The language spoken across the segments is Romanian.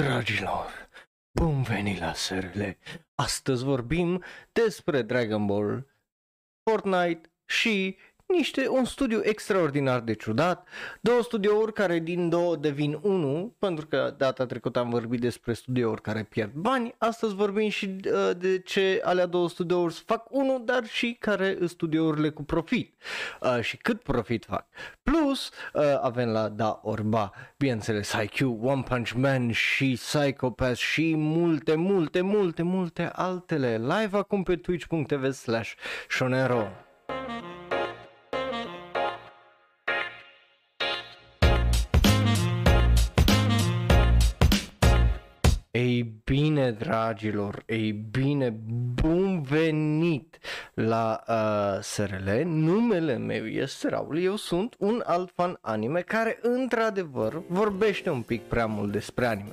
Dragilor, bun venit la SRL! Astăzi vorbim despre Dragon Ball, Fortnite și niște, un studiu extraordinar de ciudat, două studiouri care din două devin unul, pentru că data trecută am vorbit despre studiouri care pierd bani, astăzi vorbim și uh, de ce alea două studiouri fac unul, dar și care studiourile cu profit uh, și cât profit fac. Plus uh, avem la Da Orba, bineînțeles IQ, One Punch Man și Psychopath și multe, multe, multe, multe altele live acum pe twitch.tv slash shonero. Bine, dragilor, ei bine, bun venit la uh, SRL. Numele meu este Raul, eu sunt un alt fan anime care într-adevăr vorbește un pic prea mult despre anime.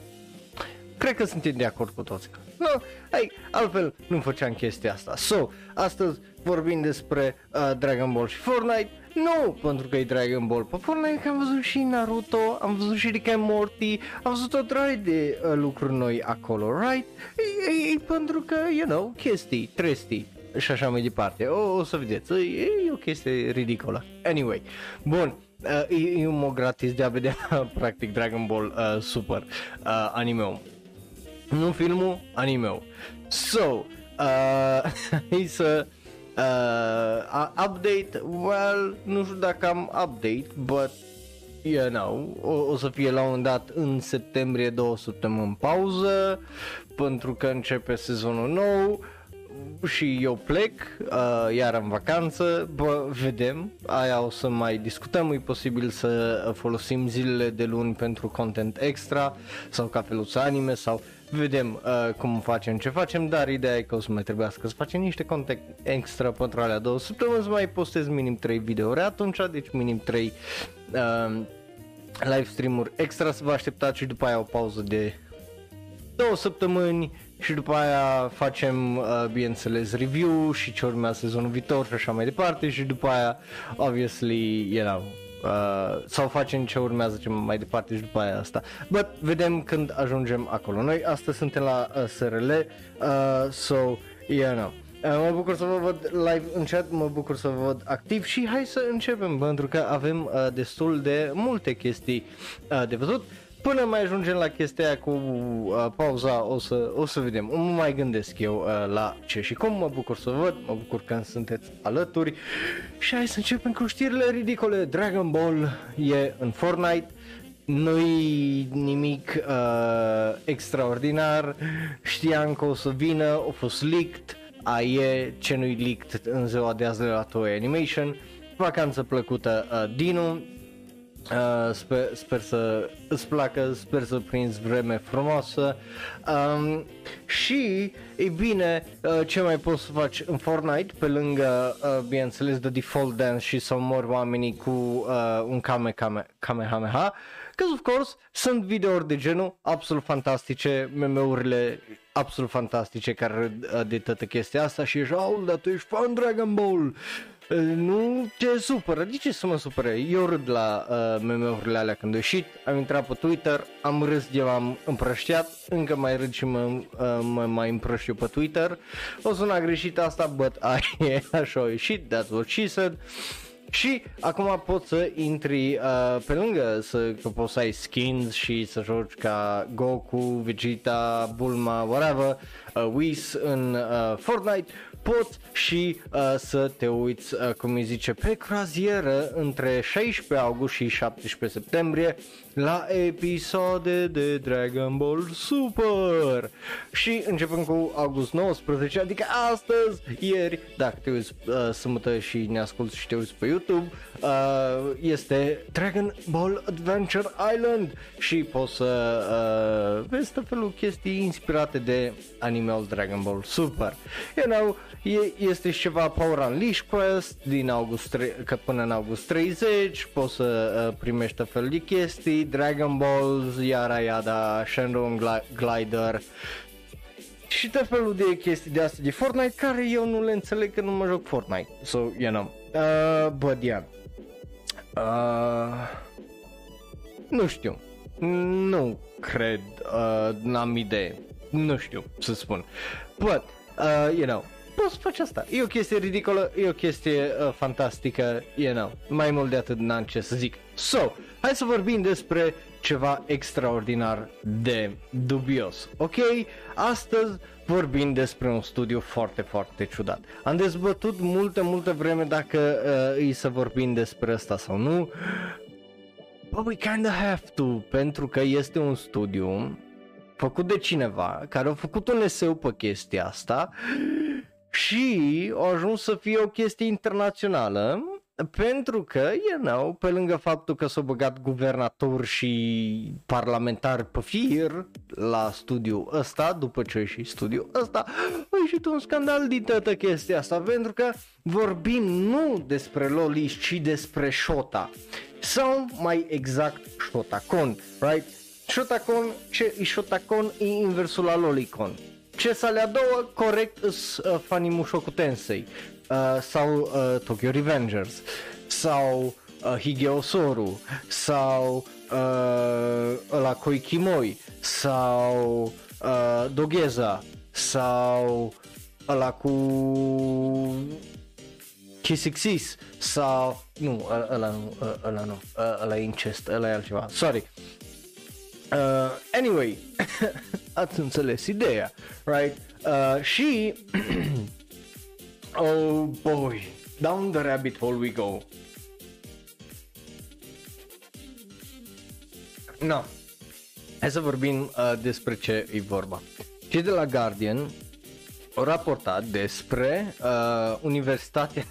Cred că suntem de acord cu toți. Nu, hai, altfel nu făceam chestia asta. So, astăzi vorbim despre uh, Dragon Ball și Fortnite. Nu pentru că e Dragon Ball pe Fortnite, că am văzut și Naruto, am văzut și Rick and Morty, am văzut o draie de uh, lucruri noi acolo, right? E, e, e pentru că, you know, chestii, trestii și așa mai departe. O, o să vedeți, e, e o chestie ridicolă. Anyway, bun, uh, e, e un mod gratis de a vedea practic Dragon Ball uh, Super uh, anime Nu filmul, anime So, uh, hai să Uh, update, well, nu știu dacă am update, but you know, o, o să fie la un dat în septembrie două săptămâni pauză pentru că începe sezonul nou și eu plec uh, iar în vacanță, bă, vedem, aia o să mai discutăm, e posibil să folosim zilele de luni pentru content extra sau cafeluță anime sau vedem uh, cum facem ce facem, dar ideea e că o să mai trebuiască să facem niște content extra pentru alea două săptămâni, să mai postez minim 3 videouri atunci, deci minim 3 uh, live stream-uri extra să vă așteptați și după aia o pauză de două săptămâni și după aia facem, uh, bineînțeles, review și ce urmează sezonul viitor și așa mai departe și după aia, obviously, you know, uh, sau facem ce urmează ce mai departe și după aia asta. But vedem când ajungem acolo. Noi astăzi suntem la uh, SRL, uh, so, you know. Uh, mă bucur să vă văd live în chat, mă bucur să vă văd activ și hai să începem pentru că avem uh, destul de multe chestii uh, de văzut. Până mai ajungem la chestia cu uh, pauza, o să, o să vedem. Nu mai gândesc eu uh, la ce și cum. Mă bucur să văd, mă bucur că sunteți alături. Și hai să începem cu știrile ridicole. Dragon Ball e în Fortnite. Nu-i nimic uh, extraordinar. Știam că o să vină, a fost leaked. A e ce nu-i leaked în ziua de azi de la Toy Animation. Vacanță plăcută uh, Dinu, Uh, sper, sper să îți placă, sper să prinzi vreme frumoasă. Um, și, e bine, uh, ce mai poți să faci? În Fortnite pe lângă, uh, bineînțeles, The Default Dance și să omori oamenii cu uh, un kame, kame, kamehameha Because of course sunt videouri de genul absolut fantastice, meme-urile absolut fantastice care uh, de toată chestia asta și ești, aul, dar tu ești fan Dragon Ball nu te supără, de ce să mă supără? Eu râd la uh, meme-urile alea când ieșit, am intrat pe Twitter, am râs de m-am împrăștiat, încă mai râd și mă, uh, mă mai împrăștiu pe Twitter. O suna greșit asta, but ai, așa a ieșit, that's what she said. Și acum poți să intri uh, pe lângă să că poți să ai skins și să joci ca Goku, Vegeta, Bulma, whatever, uh, Whis în uh, Fortnite poți și uh, să te uiți, uh, cum îi zice, pe croazieră între 16 august și 17 septembrie la episoade de Dragon Ball Super. Și începem cu august 19, adică astăzi, ieri, dacă te uiți uh, sâmbătă și ne asculti și te uiți pe YouTube, uh, este Dragon Ball Adventure Island și poți să uh, vezi tot felul chestii inspirate de animeul Dragon Ball Super. You know, e, este și ceva Power Unleashed Quest din august 3, că până în august 30 poți să uh, primești tot felul de chestii, Dragon Balls, Yara Yada, Shenron Glider și tot felul de chestii de astea de Fortnite care eu nu le înțeleg că nu mă joc Fortnite. So, you know. Uh, but yeah. Uh, nu știu. Nu cred, uh, n-am idee. Nu știu să spun. But, uh, you know, poți să faci asta. E o chestie ridicolă, e o chestie uh, fantastică, you know. Mai mult de atât n-am ce să zic. So, hai să vorbim despre ceva extraordinar de dubios. Ok? Astăzi vorbim despre un studiu foarte, foarte ciudat. Am dezbătut multe, multe vreme dacă uh, îi să vorbim despre asta sau nu. But we kinda have to, pentru că este un studiu făcut de cineva care a făcut un eseu pe chestia asta și a ajuns să fie o chestie internațională pentru că, you know, pe lângă faptul că s-au băgat guvernator și parlamentar pe fir la studiu ăsta, după ce și studiu ăsta, a ieșit un scandal din toată chestia asta, pentru că vorbim nu despre Lolis, ci despre Shota. Sau mai exact Shotacon, right? Shotacon, ce e Shotacon e inversul la Lolicon. Ce să le două corect îs uh, Funny Mushoku Tensei uh, sau uh, Tokyo Revengers sau uh, Higeo Soru sau uh, la Koikimoi sau uh, Dogeza sau ăla cu Kisixis sau nu, ăla nu, ăla nu, ăla e incest, ăla e altceva. Sorry. Uh, anyway, ați înțeles ideea, right? Uh, și oh boy, down the rabbit hole we go. No. Hai să vorbim uh, despre ce e vorba. Cei de la Guardian au raportat despre uh, Universitatea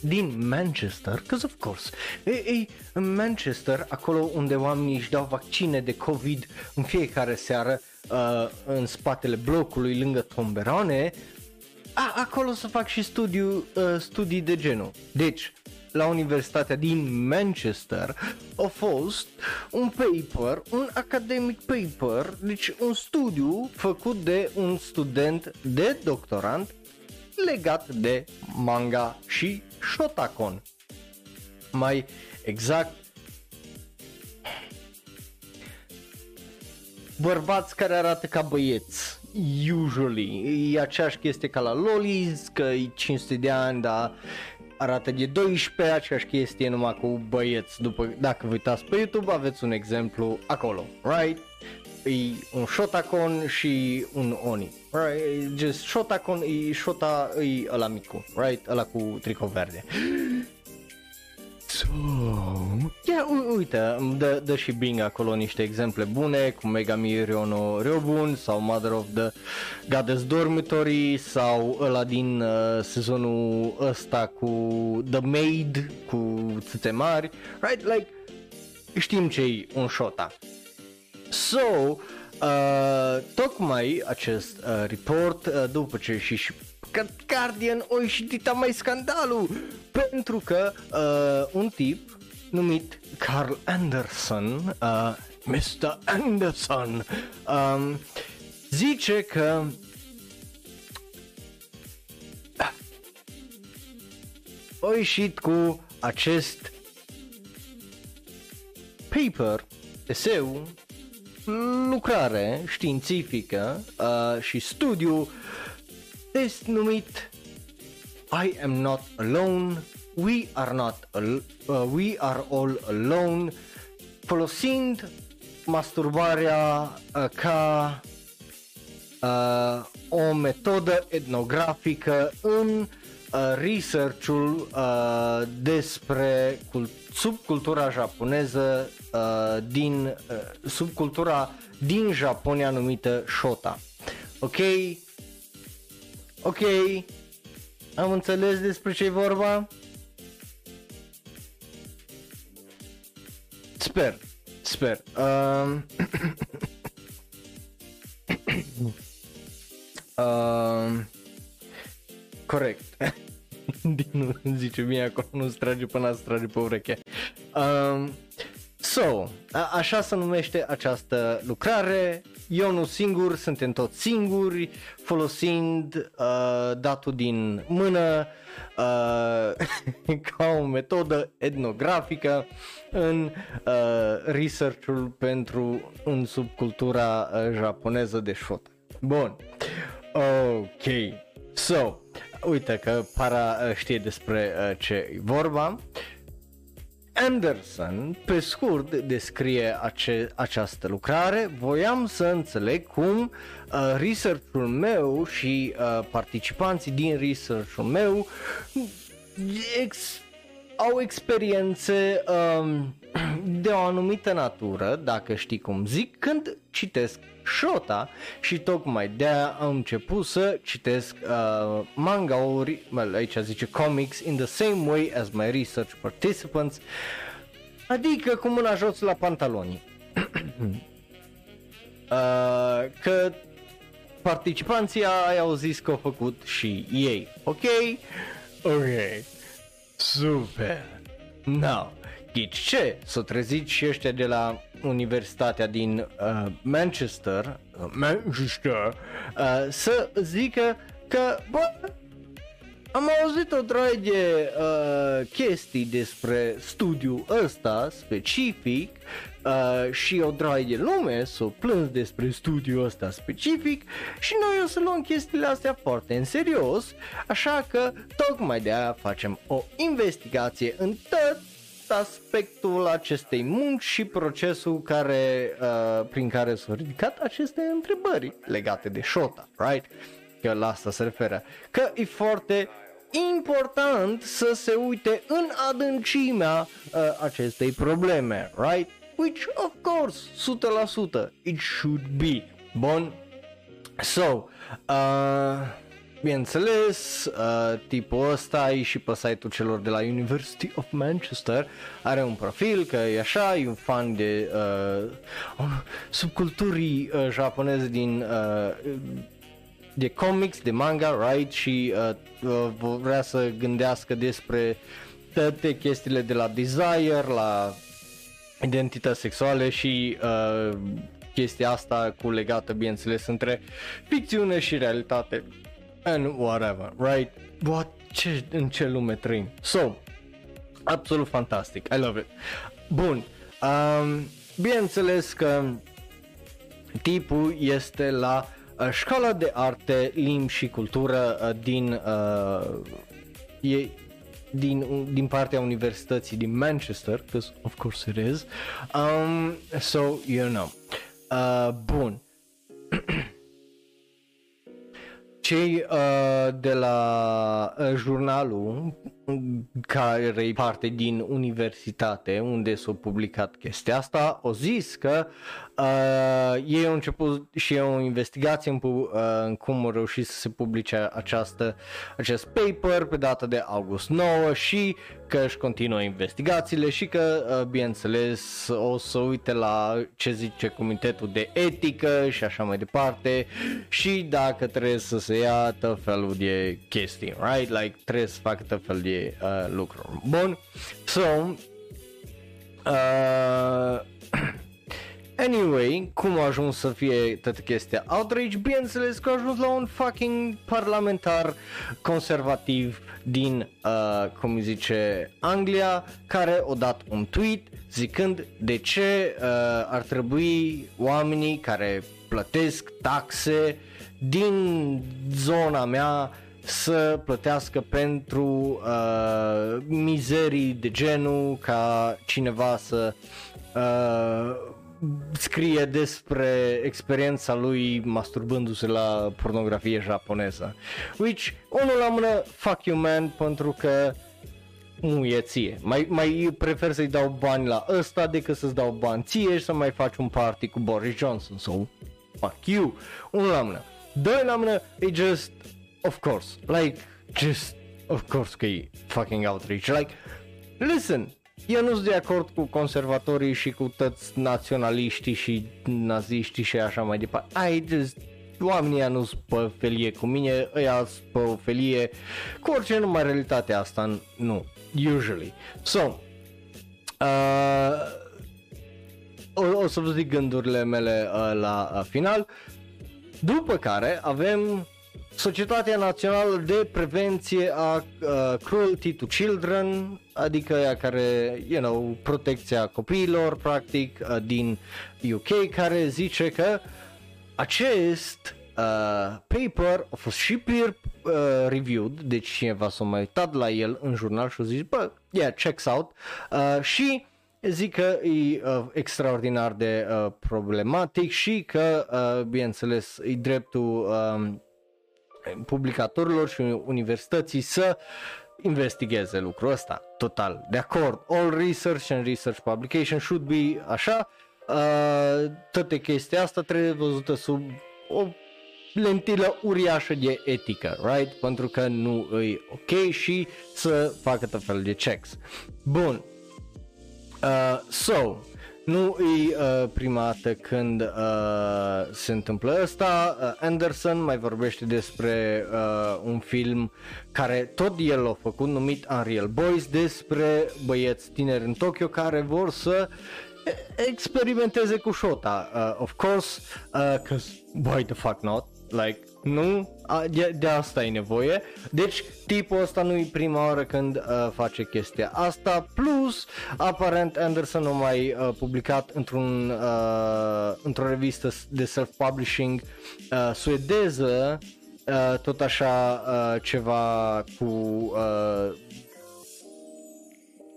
din Manchester, because of course, e, e în Manchester, acolo unde oamenii își dau vaccine de COVID în fiecare seară uh, în spatele blocului lângă tomberone, a, acolo să fac și studiu, uh, studii de genul. Deci, la Universitatea din Manchester a fost un paper, un academic paper, deci un studiu făcut de un student de doctorant legat de manga și Shotacon. Mai exact bărbați care arată ca băieți usually. E aceeași chestie ca la Lolis, că e 500 de ani, dar arată de 12, aceeași chestie numai cu băieți. După, dacă vă uitați pe YouTube, aveți un exemplu acolo, right? E un Shotacon și un Oni, right? Just Shotacon e Shota, e ăla micu, right? Ăla cu tricou verde. So, yeah, u- uite, dă, dă și Bing acolo niște exemple bune, cu Megami Ryono Ryobun sau Mother of the Goddess Dormitory sau ăla din uh, sezonul ăsta cu The Maid, cu țâțe mari, right? Like, știm ce e un Shota. So, uh, tocmai acest uh, report, uh, după ce și, și că Guardian o ieșit mai scandalul pentru că uh, un tip numit Carl Anderson, uh, Mr. Anderson, um, zice că a ieșit cu acest paper, eseu, lucrare științifică uh, și studiu test numit I am not alone, we are not al- uh, we are all alone, folosind masturbarea uh, ca uh, o metodă etnografică în uh, researchul uh, despre cult- subcultura japoneză uh, din uh, subcultura din Japonia numită Shota. Ok? Ok, am înțeles despre ce e vorba? Sper, sper. Um... um... Corect. Din nu zice mie acolo, nu strage până trage pe ureche. Um... So, a- așa se numește această lucrare. Eu nu singur, suntem toți singuri, folosind uh, datul din mână uh, ca o metodă etnografică în uh, research-ul pentru în subcultura uh, japoneză de shota. Bun. Ok. So, uite că para uh, știe despre uh, ce e vorba. Anderson, pe scurt, descrie ace- această lucrare. Voiam să înțeleg cum uh, research-ul meu și uh, participanții din research-ul meu ex- au experiențe um, de o anumită natură, dacă știi cum zic, când citesc Shota și tocmai de am început să citesc uh, manga-uri, well, aici zice comics, in the same way as my research participants, adică cu mâna jos la pantaloni. uh, că participanții ai au zis că au făcut și ei, ok? Ok, super. Now, ghici ce? S-au trezit și ăștia de la Universitatea din uh, Manchester, uh, Manchester, uh, să zică că, bă, am auzit o draie de uh, chestii despre studiul ăsta specific uh, și o draie de lume s-o plâns despre studiul ăsta specific și noi o să luăm chestiile astea foarte în serios, așa că tocmai de aia facem o investigație în tot aspectul acestei munci și procesul care, uh, prin care s-au ridicat aceste întrebări legate de Shota, right? Că la asta se referă. Că e foarte important să se uite în adâncimea uh, acestei probleme, right? Which of course, 100% it should be. Bun. So, uh, Bineînțeles, uh, tipul ăsta e și pe site-ul celor de la University of Manchester, are un profil că e așa, e un fan de uh, subculturii uh, japoneze din uh, de comics, de manga, right? Și uh, uh, vrea să gândească despre toate chestiile de la desire, la identități sexuale și uh, chestia asta cu legată, bineînțeles, între ficțiune și realitate and whatever, right? What, ce, în ce lume trăim? So, absolut fantastic, I love it. Bun, um, bineînțeles că tipul este la uh, școala de arte, limbi și cultură uh, din uh, e, din, din partea universității din Manchester, because of course it is. Um, so, you know. Uh, bun. cei uh, de la uh, jurnalul care e parte din universitate unde s-a publicat chestia asta, au zis că uh, ei au început și o investigație în, uh, în cum au reușit să se publice această, acest paper pe data de august 9 și că își continuă investigațiile și că, uh, bineînțeles, o să uite la ce zice comitetul de etică și așa mai departe și dacă trebuie să se ia tot felul de chestii, right? Like trebuie să facă tot felul de uh, lucruri. Bun, so, uh, Anyway, cum a ajuns să fie toată chestia outrage? Bineînțeles că a ajuns la un fucking parlamentar conservativ din, uh, cum zice, Anglia, care a dat un tweet zicând de ce uh, ar trebui oamenii care plătesc taxe din zona mea să plătească pentru uh, mizerii de genul ca cineva să uh, scrie despre experiența lui masturbându-se la pornografie japoneză. Which, unul la mână, fuck you man, pentru că nu e ție. Mai, mai prefer să-i dau bani la ăsta decât să-ți dau bani ție și să mai faci un party cu Boris Johnson. So, fuck you. Unul la mână. Doi la mână, e just, of course, like, just, of course că e fucking outreach. Like, listen, eu nu sunt de acord cu conservatorii și cu toți naționaliștii și naziștii și așa mai departe. I just, oamenii nu sunt pe felie cu mine, ăia sunt pe o felie cu orice numai realitatea asta, nu, usually. So, uh, o, o să vă zic gândurile mele uh, la uh, final. După care avem Societatea Națională de Prevenție a uh, Cruelty to Children, adică ea care, you know, protecția copiilor, practic, uh, din UK, care zice că acest uh, paper a fost și peer uh, reviewed, deci cineva s-a mai uitat la el în jurnal și a zis, bă, yeah, checks out, uh, și zic că e uh, extraordinar de uh, problematic și că, uh, bineînțeles, e dreptul uh, publicatorilor și universității să investigheze lucrul ăsta. Total, de acord. All research and research publication should be așa. Uh, toate chestia asta trebuie văzută sub o lentilă uriașă de etică, right? Pentru că nu e ok și să facă tot felul de checks. Bun. Uh, so, nu e uh, prima dată când uh, se întâmplă asta. Uh, Anderson mai vorbește despre uh, un film care tot el l-a făcut, numit Unreal Boys, despre băieți tineri în Tokyo care vor să experimenteze cu șota. Uh, of course, uh, why the fuck not? Like, nu, de, de asta e nevoie. Deci tipul ăsta nu e prima oară când uh, face chestia asta. Plus, aparent Anderson a mai uh, publicat într-un, uh, într-o revistă de self-publishing uh, suedeză uh, tot așa uh, ceva cu uh,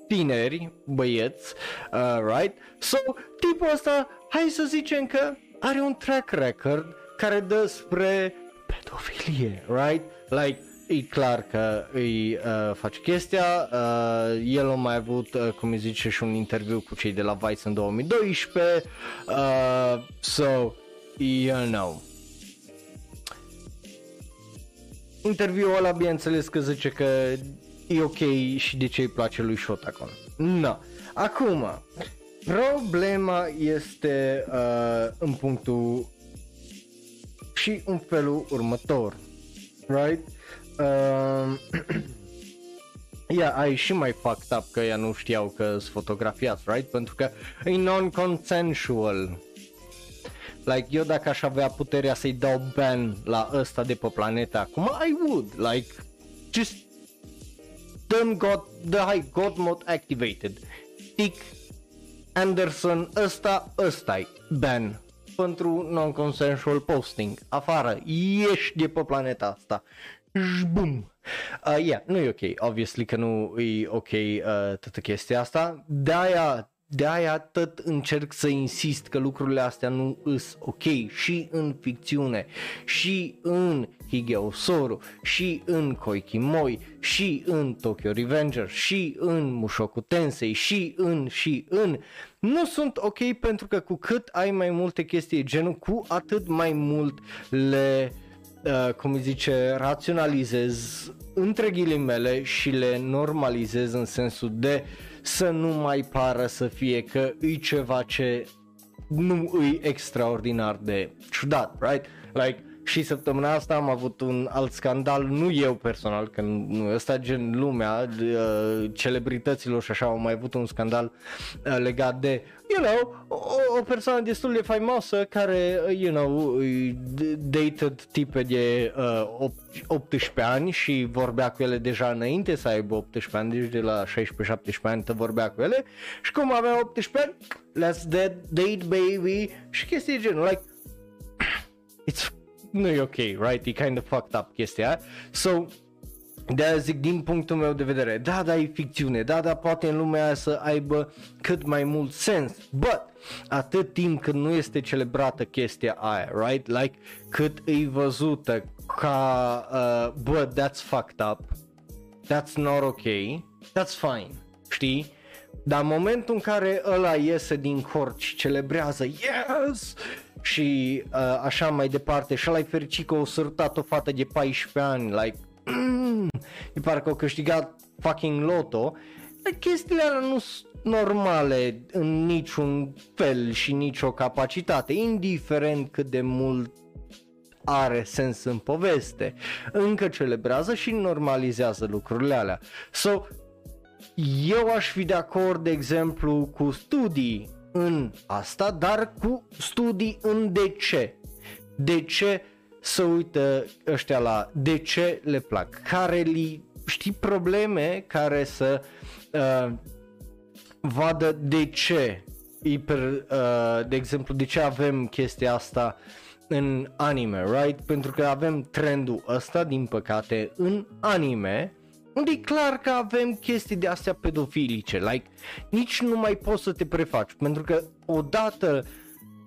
tineri, băieți, uh, right? So, tipul ăsta, hai să zicem că are un track record care dă spre pedofilie, right? Like, e clar că îi uh, face chestia, uh, el a mai avut, uh, cum îi zice, și un interviu cu cei de la Vice în 2012, uh, so, you know. Interviul ăla, bineînțeles că zice că e ok și de ce îi place lui Shotacon. No. Acum, problema este uh, în punctul și în felul următor. Right? Uh, Ia, ai și mai fucked up că ea nu știau că sunt fotografiați, right? Pentru că e non-consensual. Like, eu dacă aș avea puterea să-i dau ban la ăsta de pe planeta acum, I would. Like, just dăm God, the high God mode activated. Tick, Anderson, ăsta, ăsta ban pentru non-consensual posting. Afară, ieși de pe planeta asta. Bum. Uh, yeah, nu e ok, obviously că nu e ok uh, toată chestia asta. De-aia de aia tot încerc să insist că lucrurile astea nu îs ok și în ficțiune, și în Higeo Soru, și în Koikimoi, și în Tokyo Revenger, și în Mushoku Tensei, și în, și în. Nu sunt ok pentru că cu cât ai mai multe chestii genul, cu atât mai mult le, uh, cum îi zice, raționalizez între ghilimele și le normalizez în sensul de uh, să nu mai pară să fie că e ceva ce nu e extraordinar de ciudat, right? Like, și săptămâna asta am avut un alt scandal, nu eu personal, că nu ăsta gen lumea, uh, celebrităților și așa au mai avut un scandal uh, legat de, you know, o, o persoană destul de faimoasă care, uh, you know, dated tipe de uh, 18 ani și vorbea cu ele deja înainte să aibă 18 ani, deci de la 16-17 ani te vorbea cu ele. Și cum avea 18 ani, let's date baby. Și chestii genul, like, it's nu e ok, right? E kind of fucked up chestia So, de zic din punctul meu de vedere, da, da, e ficțiune, da, da, poate în lumea aia să aibă cât mai mult sens, but atât timp cât nu este celebrată chestia aia, right? Like, cât e văzută ca, uh, but that's fucked up, that's not ok, that's fine, știi? Dar în momentul în care ăla iese din cort și celebrează, yes, și uh, așa mai departe și l-ai fericit că o sărutat o fată de 14 ani, like, mm, e parcă au câștigat fucking loto, chestiile alea nu sunt normale în niciun fel și nicio capacitate, indiferent cât de mult are sens în poveste. Încă celebrează și normalizează lucrurile alea. So, eu aș fi de acord, de exemplu, cu studii în asta, dar cu studii în de ce. De ce să uită ăștia la de ce le plac, care li, știi, probleme care să uh, vadă de ce, Iper, uh, de exemplu, de ce avem chestia asta în anime, right? Pentru că avem trendul ăsta, din păcate, în anime, unde e clar că avem chestii de astea pedofilice, like, nici nu mai poți să te prefaci, pentru că odată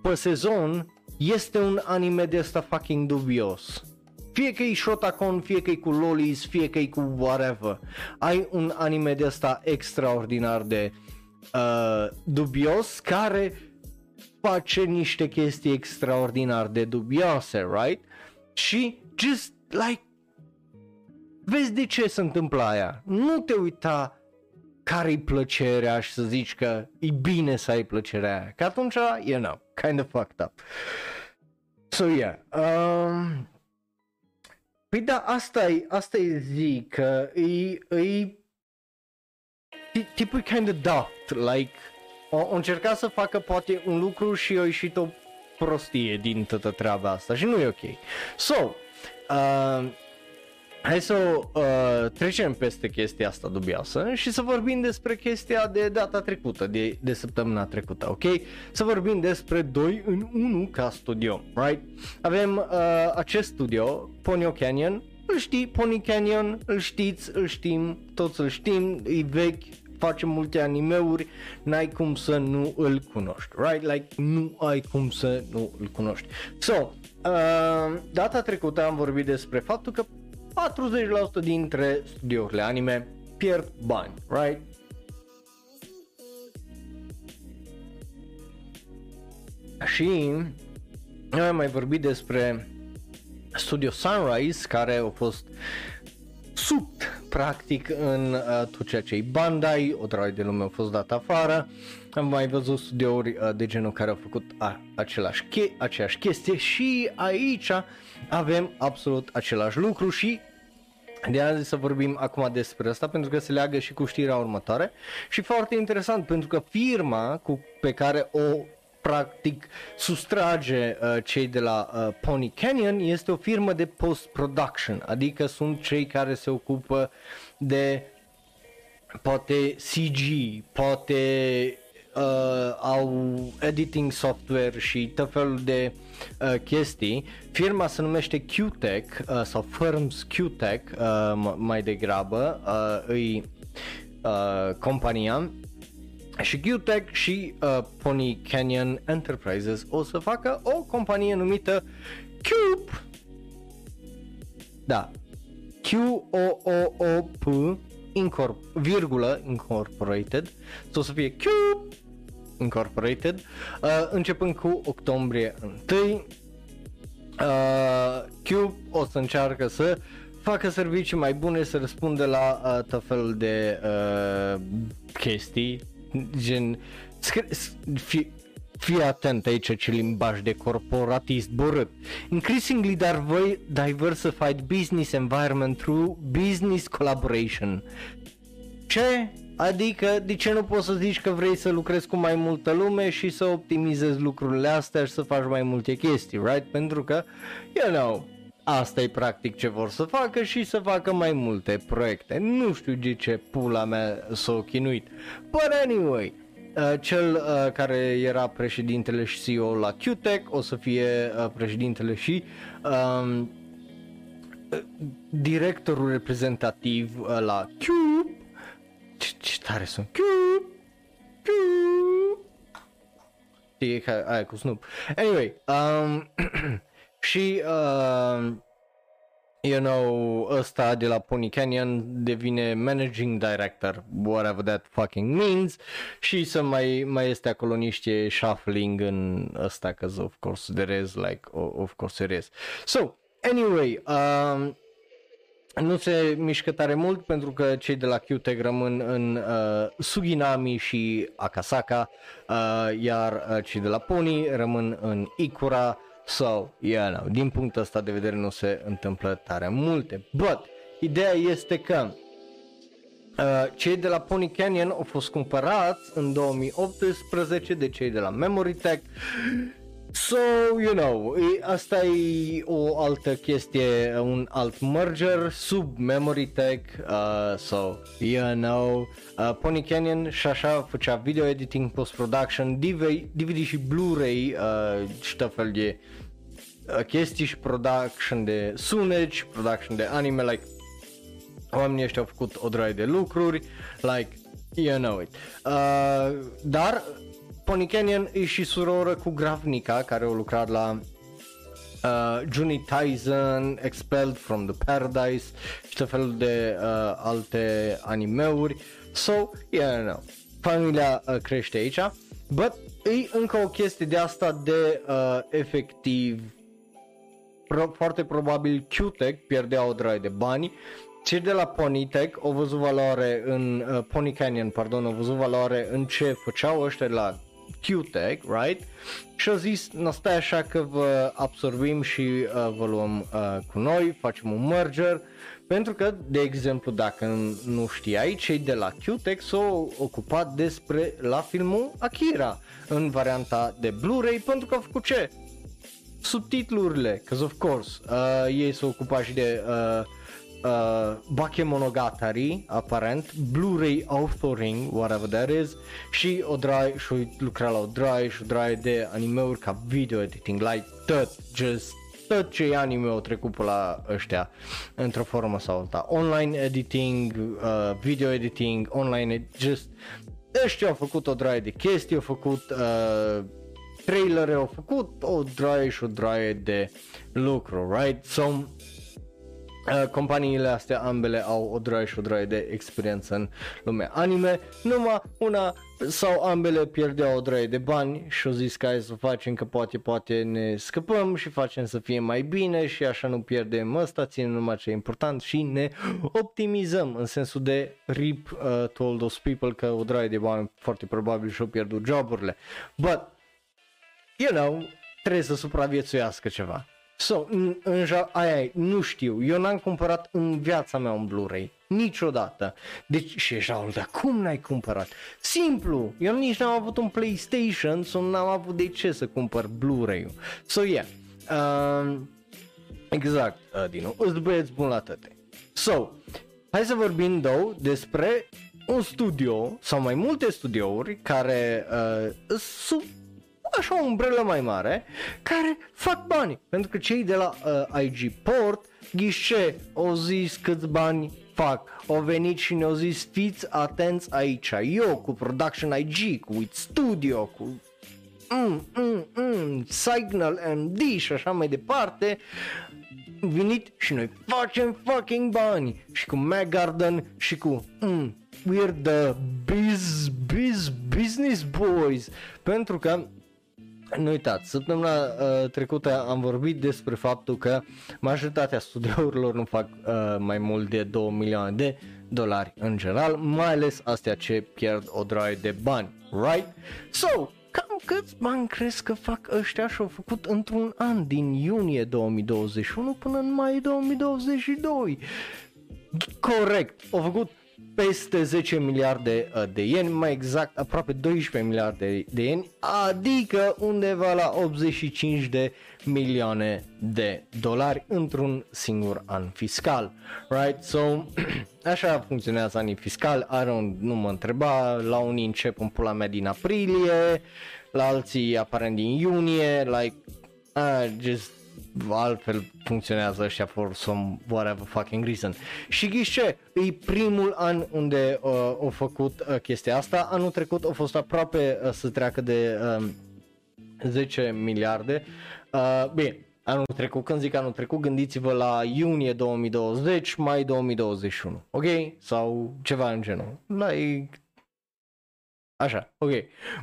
pe sezon este un anime de asta fucking dubios. Fie că e Shotacon, fie că e cu lolis, fie că e cu whatever. Ai un anime de asta extraordinar de uh, dubios care face niște chestii extraordinar de dubioase, right? Și just like vezi de ce se întâmplă aia. Nu te uita care-i plăcerea și să zici că e bine să ai plăcerea aia. Că atunci, you know, kind of fucked up. So, yeah. Um, păi da, asta e, asta e zi, că e, e tipul kind of ducked, like, o, o încerca să facă poate un lucru și a ieșit o prostie din toată treaba asta și nu e ok. So, uh, Hai să uh, trecem peste chestia asta dubioasă și să vorbim despre chestia de data trecută, de, de săptămâna trecută, ok? Să vorbim despre 2 în 1 ca studio, right? Avem uh, acest studio, Ponyo Canyon, îl știi, Pony Canyon, îl știți, îl știm, toți îl știm, e vechi, face multe animeuri, n-ai cum să nu îl cunoști, right? Like, nu ai cum să nu îl cunoști. So, uh, data trecută am vorbit despre faptul că 40% dintre studiourile anime pierd bani, right? Și noi am mai vorbit despre Studio Sunrise care au fost sub practic în uh, tot ceea ce e Bandai, o draie de lume au fost dat afară, am mai văzut studiouri uh, de genul care au făcut a, același che- aceeași chestie și aici avem absolut același lucru și de azi să vorbim acum despre asta pentru că se leagă și cu știrea următoare. Și foarte interesant pentru că firma cu, pe care o practic sustrage uh, cei de la uh, Pony Canyon este o firmă de post-production, adică sunt cei care se ocupă de poate CG, poate uh, au editing software și tot felul de uh, chestii. Firma se numește QTech uh, sau Firms QTech uh, mai degrabă, uh, îi uh, compania și QTech și uh, Pony Canyon Enterprises o să facă o companie numită Cube. Da. Q-O-O-O-P incorp- virgulă Incorporated. So o să fie Cube Incorporated, uh, începând cu octombrie 1. Uh, Cube o să încearcă să facă servicii mai bune, să răspundă la uh, tot felul de uh, chestii, gen fi, fii atent aici ce limbaj de corporatist borât. Increasingly diversified business environment through business collaboration. Ce? Adică, de ce nu poți să zici că vrei să lucrezi cu mai multă lume și să optimizezi lucrurile astea și să faci mai multe chestii, right? Pentru că, you know, asta e practic ce vor să facă și să facă mai multe proiecte. Nu știu de ce pula mea s-a chinuit. But anyway, uh, cel uh, care era președintele și CEO la QTech o să fie uh, președintele și um, directorul reprezentativ uh, la Cube ce, ce tare sunt. Știi că aia cu Snoop. Anyway, um, și uh, you know, ăsta de la Pony Canyon devine managing director, whatever that fucking means, și să mai, mai este acolo niște shuffling în ăsta, că of course there is, like, of course there is. So, anyway, um, nu se mișcă tare mult pentru că cei de la QTEC rămân în uh, Suginami și Akasaka, uh, iar uh, cei de la Pony rămân în Ikura. So, yeah, no, din punctul ăsta de vedere nu se întâmplă tare multe. But, ideea este că Uh, cei de la Pony Canyon au fost cumpărați în 2018 de cei de la Memory Tech. So, you know, e, asta e o altă chestie, un alt merger sub Memory Tech, uh, so, you know, uh, Pony Canyon și așa făcea video editing, post-production, DVD, DVD și Blu-ray uh, și tot fel de uh, chestii și production de sunet și production de anime, like oamenii ăștia au făcut o draie de lucruri, like, you know it. Uh, dar Pony Canyon e și suroră cu Gravnica, care au lucrat la uh, Juni Tyson, Expelled from the Paradise și tot felul de uh, alte animeuri. So, yeah, no. Familia uh, crește aici, but e încă o chestie de asta de uh, efectiv pro- foarte probabil Q-Tech pierdea o draie de bani cei de la Ponytech au văzut valoare în uh, Pony Canyon, pardon, au văzut valoare în ce făceau ăștia la Q-Tech, right? Și au zis, nu stai așa că vă absorbim și uh, vă luăm uh, cu noi, facem un merger, pentru că, de exemplu, dacă nu știai, cei de la Q-Tech s-au ocupat despre la filmul Akira în varianta de Blu-ray, pentru că au făcut ce? Subtitlurile, because of course, uh, ei s-au ocupat și de uh, uh, Bakemonogatari, aparent, Blu-ray authoring, whatever that is, și o drai, și lucra la o drai și o drai de animeuri ca video editing, like tot, just tot ce anime au trecut pe la ăștia într-o formă sau alta. Online editing, uh, video editing, online, just ăștia au făcut o draie de chestii, au făcut uh, trailere, au făcut o draie și o draie de lucru, right? So, Uh, companiile astea ambele au o droaie și o droaie de experiență în lumea anime, numai una sau ambele pierdeau o droaie de bani și au zis că hai să facem că poate, poate ne scăpăm și facem să fie mai bine și așa nu pierdem ăsta, ținem numai ce e important și ne optimizăm în sensul de rip uh, to all those people că o droaie de bani foarte probabil și-au pierdut joburile. But, you know, trebuie să supraviețuiască ceva. So, în, în aia nu știu, eu n-am cumpărat în viața mea un Blu-ray, niciodată. Deci, și ești dar cum n-ai cumpărat? Simplu, eu nici n-am avut un PlayStation, sau n-am avut de ce să cumpăr Blu-ray-ul. So, yeah, uh, exact, uh, Dino, îți băieți bun la tăte. So, hai să vorbim, două despre un studio sau mai multe studiouri care uh, sunt așa o umbrelă mai mare care fac bani. Pentru că cei de la uh, IG Port, ghișe, au zis câți bani fac. Au venit și ne-au zis fiți atenți aici. Eu cu Production IG, cu It Studio, cu mm, mm, mm, Signal MD și așa mai departe venit și noi facem fucking bani și cu Mag Garden și cu mm, we're the biz, biz, business boys pentru că nu uitați, săptămâna uh, trecută am vorbit despre faptul că majoritatea studiourilor nu fac uh, mai mult de 2 milioane de dolari în general, mai ales astea ce pierd o draie de bani, right? So, cam câți bani crezi că fac ăștia și au făcut într-un an din iunie 2021 până în mai 2022? Corect, au făcut peste 10 miliarde uh, de ieni, mai exact aproape 12 miliarde de ieni, adică undeva la 85 de milioane de dolari într-un singur an fiscal. Right? So, așa funcționează anii fiscali, Aaron nu mă întreba, la unii încep în pula mea din aprilie, la alții aparent din iunie, like, uh, just altfel funcționează ăștia for some whatever fucking reason. Și ghișe, e primul an unde uh, au făcut uh, chestia asta, anul trecut a fost aproape uh, să treacă de uh, 10 miliarde. Uh, bine, anul trecut, când zic anul trecut, gândiți-vă la iunie 2020, mai 2021, ok? Sau ceva în genul. Like... Așa, ok.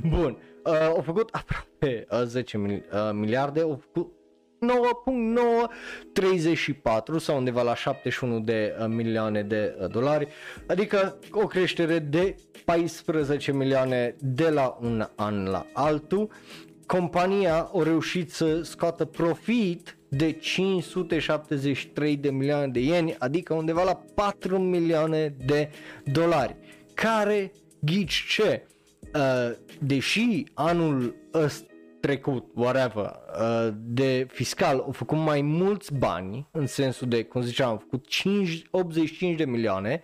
Bun. Uh, au făcut aproape uh, 10 mil- uh, miliarde, au făcut 9.934 sau undeva la 71 de uh, milioane de uh, dolari, adică o creștere de 14 milioane de la un an la altul. Compania a reușit să scoată profit de 573 de milioane de ieni, adică undeva la 4 milioane de dolari, care, ghici ce, uh, deși anul ăsta trecut, whatever, uh, de fiscal au făcut mai mulți bani, în sensul de, cum ziceam, au făcut 5, 85 de milioane,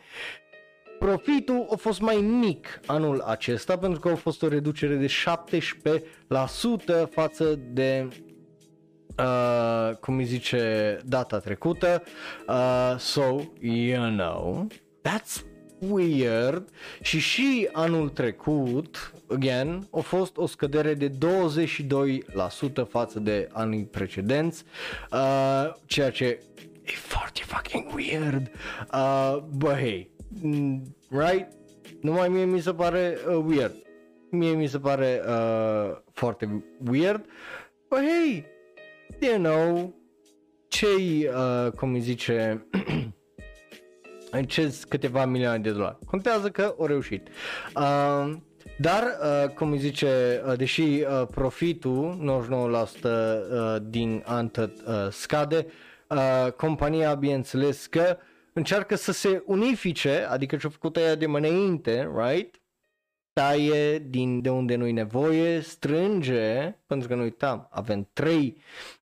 profitul a fost mai mic anul acesta pentru că a fost o reducere de 17% față de uh, cum îi zice data trecută. Uh, so, you know, that's weird și și anul trecut, again, a fost o scădere de 22% față de anii precedenți, uh, ceea ce e foarte fucking weird. Uh, but hey, mm, right? Numai mie mi se pare uh, weird. Mie mi se pare uh, foarte weird. But hey, you know, cei, uh, cum îi zice, ce câteva milioane de dolari. Contează că au reușit. Uh, dar, uh, cum îi zice, uh, deși uh, profitul 99% uh, din an uh, scade, uh, compania, bineînțeles că încearcă să se unifice, adică ce-a făcut aia de mai înainte, right? Taie din de unde nu-i nevoie, strânge, pentru că nu uitam, avem trei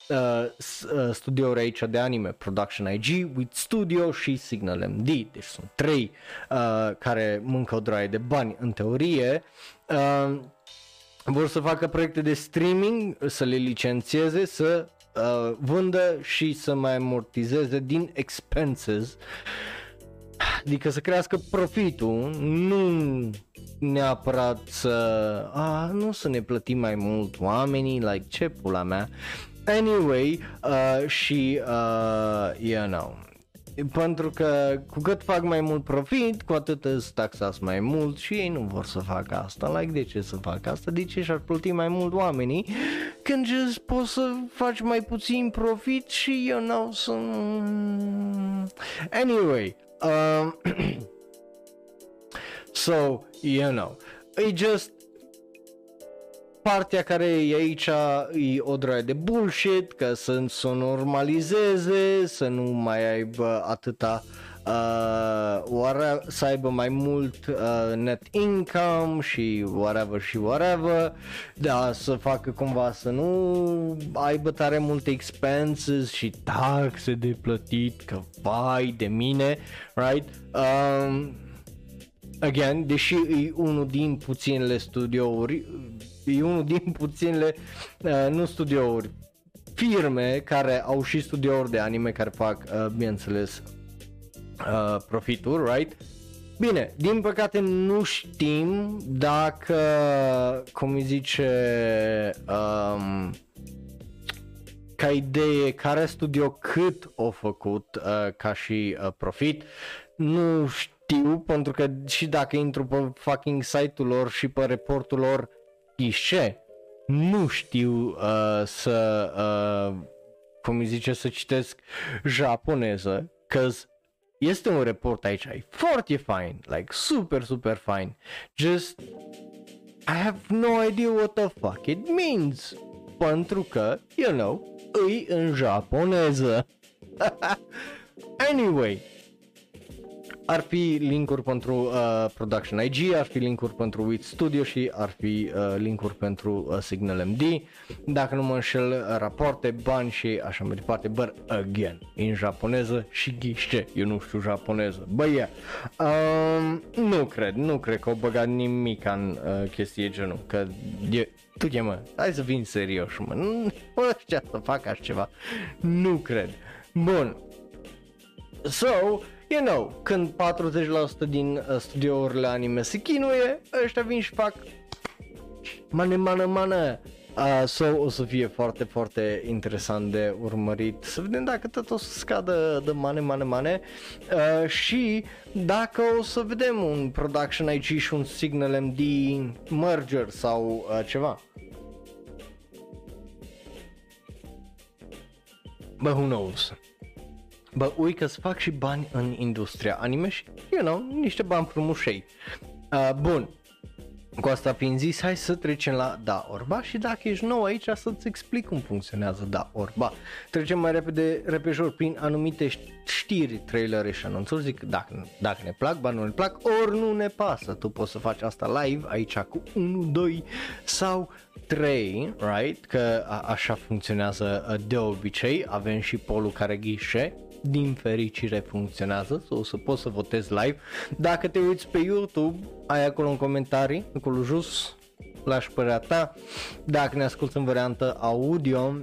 uh, uh, studiouri aici de anime, Production IG, With Studio și Signal MD, deci sunt trei uh, care mâncă o draie de bani în teorie. Uh, vor să facă proiecte de streaming, să le licențieze, să uh, vândă și să mai amortizeze din expenses Adică să crească profitul, nu neapărat să, a, nu să ne plătim mai mult oamenii, like ce pula mea. Anyway, uh, și, uh, you know, pentru că cu cât fac mai mult profit, cu atât îți taxați mai mult și ei nu vor să facă asta. Like, de ce să facă asta? De ce și-ar plăti mai mult oamenii? Când just poți să faci mai puțin profit și, you know, să... Anyway, um, so, you know, e just partea care e aici e o draie de bullshit, că să, să normalizeze, să nu mai aibă atâta uh, oare, să aibă mai mult uh, net income și whatever și whatever, da, să facă cumva să nu aibă tare multe expenses și taxe de plătit, că vai de mine, right? Um, again, deși e unul din puținele studiouri e unul din puținele, uh, nu studiouri, firme care au și studiouri de anime care fac, uh, bineînțeles, uh, profituri, right? Bine, din păcate nu știm dacă, cum îi zice, um, ca idee, care studio cât o făcut uh, ca și uh, profit. Nu știu, pentru că și dacă intru pe fucking site-ul lor și pe reportul lor, ghișe, nu știu uh, să, uh, cum îi zice, să citesc japoneză, că este un report aici, e foarte fine, like super, super fine. Just, I have no idea what the fuck it means. Pentru că, you know, îi în japoneză. anyway, ar fi linkuri pentru uh, Production IG, ar fi linkuri pentru Wit Studio și ar fi uh, linkuri pentru uh, Signal MD. Dacă nu mă înșel, rapoarte, bani și așa mai departe, but again, în japoneză și ghiște, eu nu știu japoneză. Bă, yeah. um, nu cred, nu cred că au băgat nimic în uh, chestie genul, că e, tu mă, hai să fim serios, mă, nu ăștia să facă așa ceva, nu cred. Bun, so, you know, când 40% din uh, studiourile anime se chinuie, ăștia vin și fac mană, mană, mană. Uh, so, o să fie foarte, foarte interesant de urmărit să vedem dacă tot o să scadă de mane, mane, mane uh, și dacă o să vedem un Production IG și un Signal MD merger sau uh, ceva. But who knows? Bă, ui că fac și bani în industria anime și, you know, niște bani frumușei. Uh, bun. cu asta fiind zis, hai să trecem la Da Orba și dacă ești nou aici să-ți explic cum funcționează Da Orba. Trecem mai repede, repejor, prin anumite știri, trailere și anunțuri, zic dacă, dacă ne plac, ba nu ne plac, ori nu ne pasă. Tu poți să faci asta live aici cu 1, 2 sau 3, right? Că a, așa funcționează uh, de obicei, avem și polul care ghișe, din fericire funcționează, o să poți să votezi live. Dacă te uiți pe YouTube, ai acolo în comentarii, acolo jos, lași părerea ta. Dacă ne asculti în variantă audio,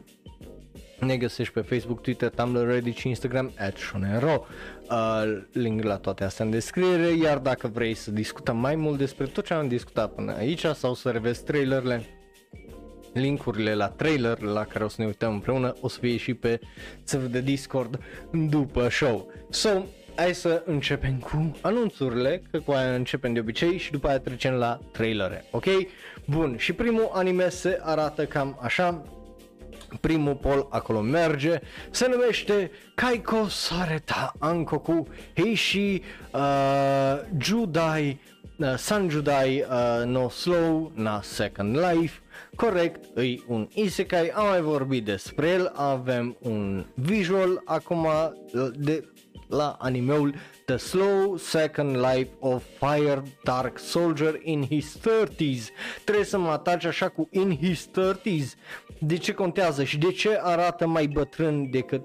ne găsești pe Facebook, Twitter, Tumblr, Reddit și Instagram at Shonero. Uh, link la toate astea în descriere, iar dacă vrei să discutăm mai mult despre tot ce am discutat până aici sau să revezi trailerele, linkurile la trailer la care o să ne uităm împreună o să fie și pe server de Discord după show. So, hai să începem cu anunțurile, că cu aia începem de obicei și după aia trecem la trailere, ok? Bun, și primul anime se arată cam așa, primul pol acolo merge, se numește Kaiko Sareta Ankoku Heishi uh, Judai uh, Sanjudai uh, no Slow na Second Life corect, e un isekai, am mai vorbit despre el, avem un visual acum de la animeul The Slow Second Life of Fire Dark Soldier in his 30s. Trebuie să mă ataci așa cu in his 30s. De ce contează și de ce arată mai bătrân decât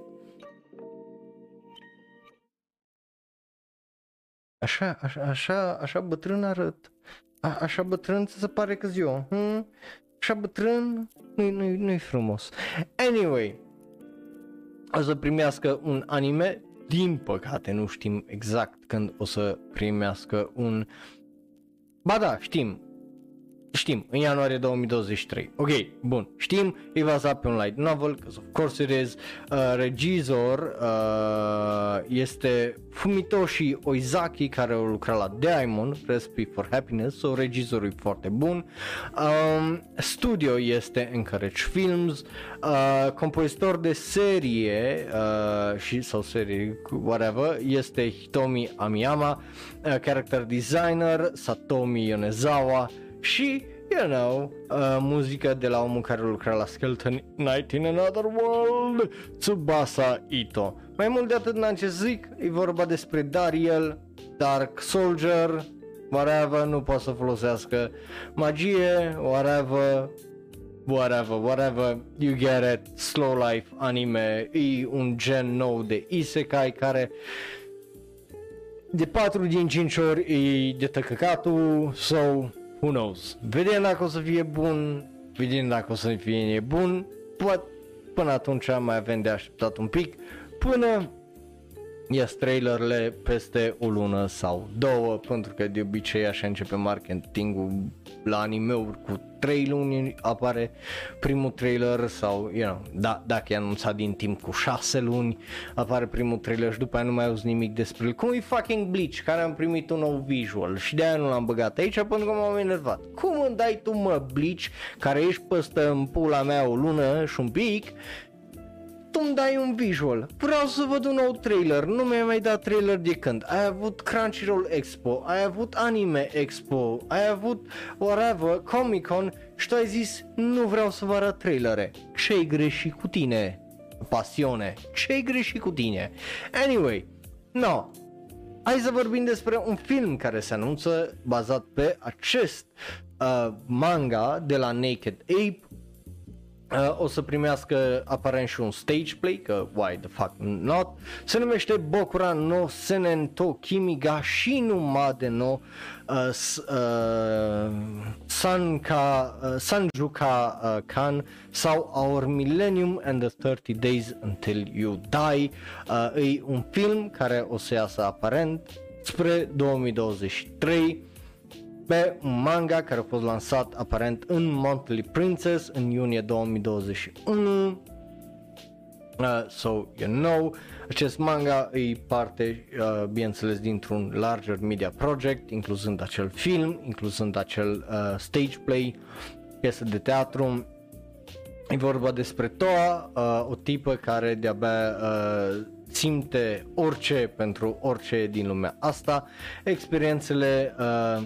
Așa, așa, așa, așa bătrân arăt. A, așa bătrân se pare că eu. Hmm? Așa bătrân, nu-i, nu-i, nu-i frumos. Anyway, o să primească un anime, din păcate nu știm exact când o să primească un... Ba da, știm, Știm, în ianuarie 2023. Ok, bun. Știm, e bazat pe un light novel, of course it is. Uh, regizor uh, este Fumitoshi Oizaki, care a lucrat la Diamond, Recipe for Happiness, so regizorul e foarte bun. Um, studio este Encourage Films, uh, compozitor de serie uh, și sau serie, whatever, este Hitomi Amiyama, uh, character designer Satomi Yonezawa, și, you know, uh, muzica de la omul care lucra la Skeleton Night in Another World, Tsubasa Ito. Mai mult de atât n-am ce zic, e vorba despre Dariel, Dark Soldier, whatever, nu poate să folosească magie, whatever, whatever, whatever, you get it, slow life anime, e un gen nou de isekai care de 4 din 5 ori e de tăcăcatul, so who knows. Vedem dacă o să fie bun, vedem dacă o să fie bun, poate până atunci mai avem de așteptat un pic, până ies trailerele peste o lună sau două, pentru că de obicei așa începe marketingul la anime-uri cu 3 luni apare primul trailer sau, you know, da, dacă e anunțat din timp cu 6 luni apare primul trailer și după aia nu mai auzi nimic despre el. Cum e fucking Bleach, care am primit un nou visual și de aia nu l-am băgat aici pentru că m-am enervat. Cum îmi dai tu mă Bleach, care ești păstă în pula mea o lună și un pic tu îmi dai un visual, vreau să văd un nou trailer, nu mi-ai mai dat trailer de când, ai avut Crunchyroll Expo, ai avut Anime Expo, ai avut whatever, Comic Con și tu ai zis nu vreau să vă arăt trailere, ce-i greșit cu tine? Pasiune, ce-i greșit cu tine? Anyway, no, Hai să vorbim despre un film care se anunță bazat pe acest uh, manga de la Naked Ape Uh, o să primească aparent și un stage play, că why the fuck not, se numește Bokura no Senen to Kimiga Shinumade no uh, uh, Sanka, uh, Sanjuka uh, Kan sau Our Millennium and the 30 Days Until You Die. Uh, e un film care o să iasă aparent spre 2023 pe un manga care a fost lansat aparent în Monthly Princess în iunie 2021. Uh, so, you know, acest manga e parte, uh, bineînțeles, dintr-un larger media project, incluzând acel film, incluzând acel uh, stage play, piesă de teatru. E vorba despre Toa, uh, o tipă care de-abia uh, simte orice pentru orice din lumea asta, experiențele uh,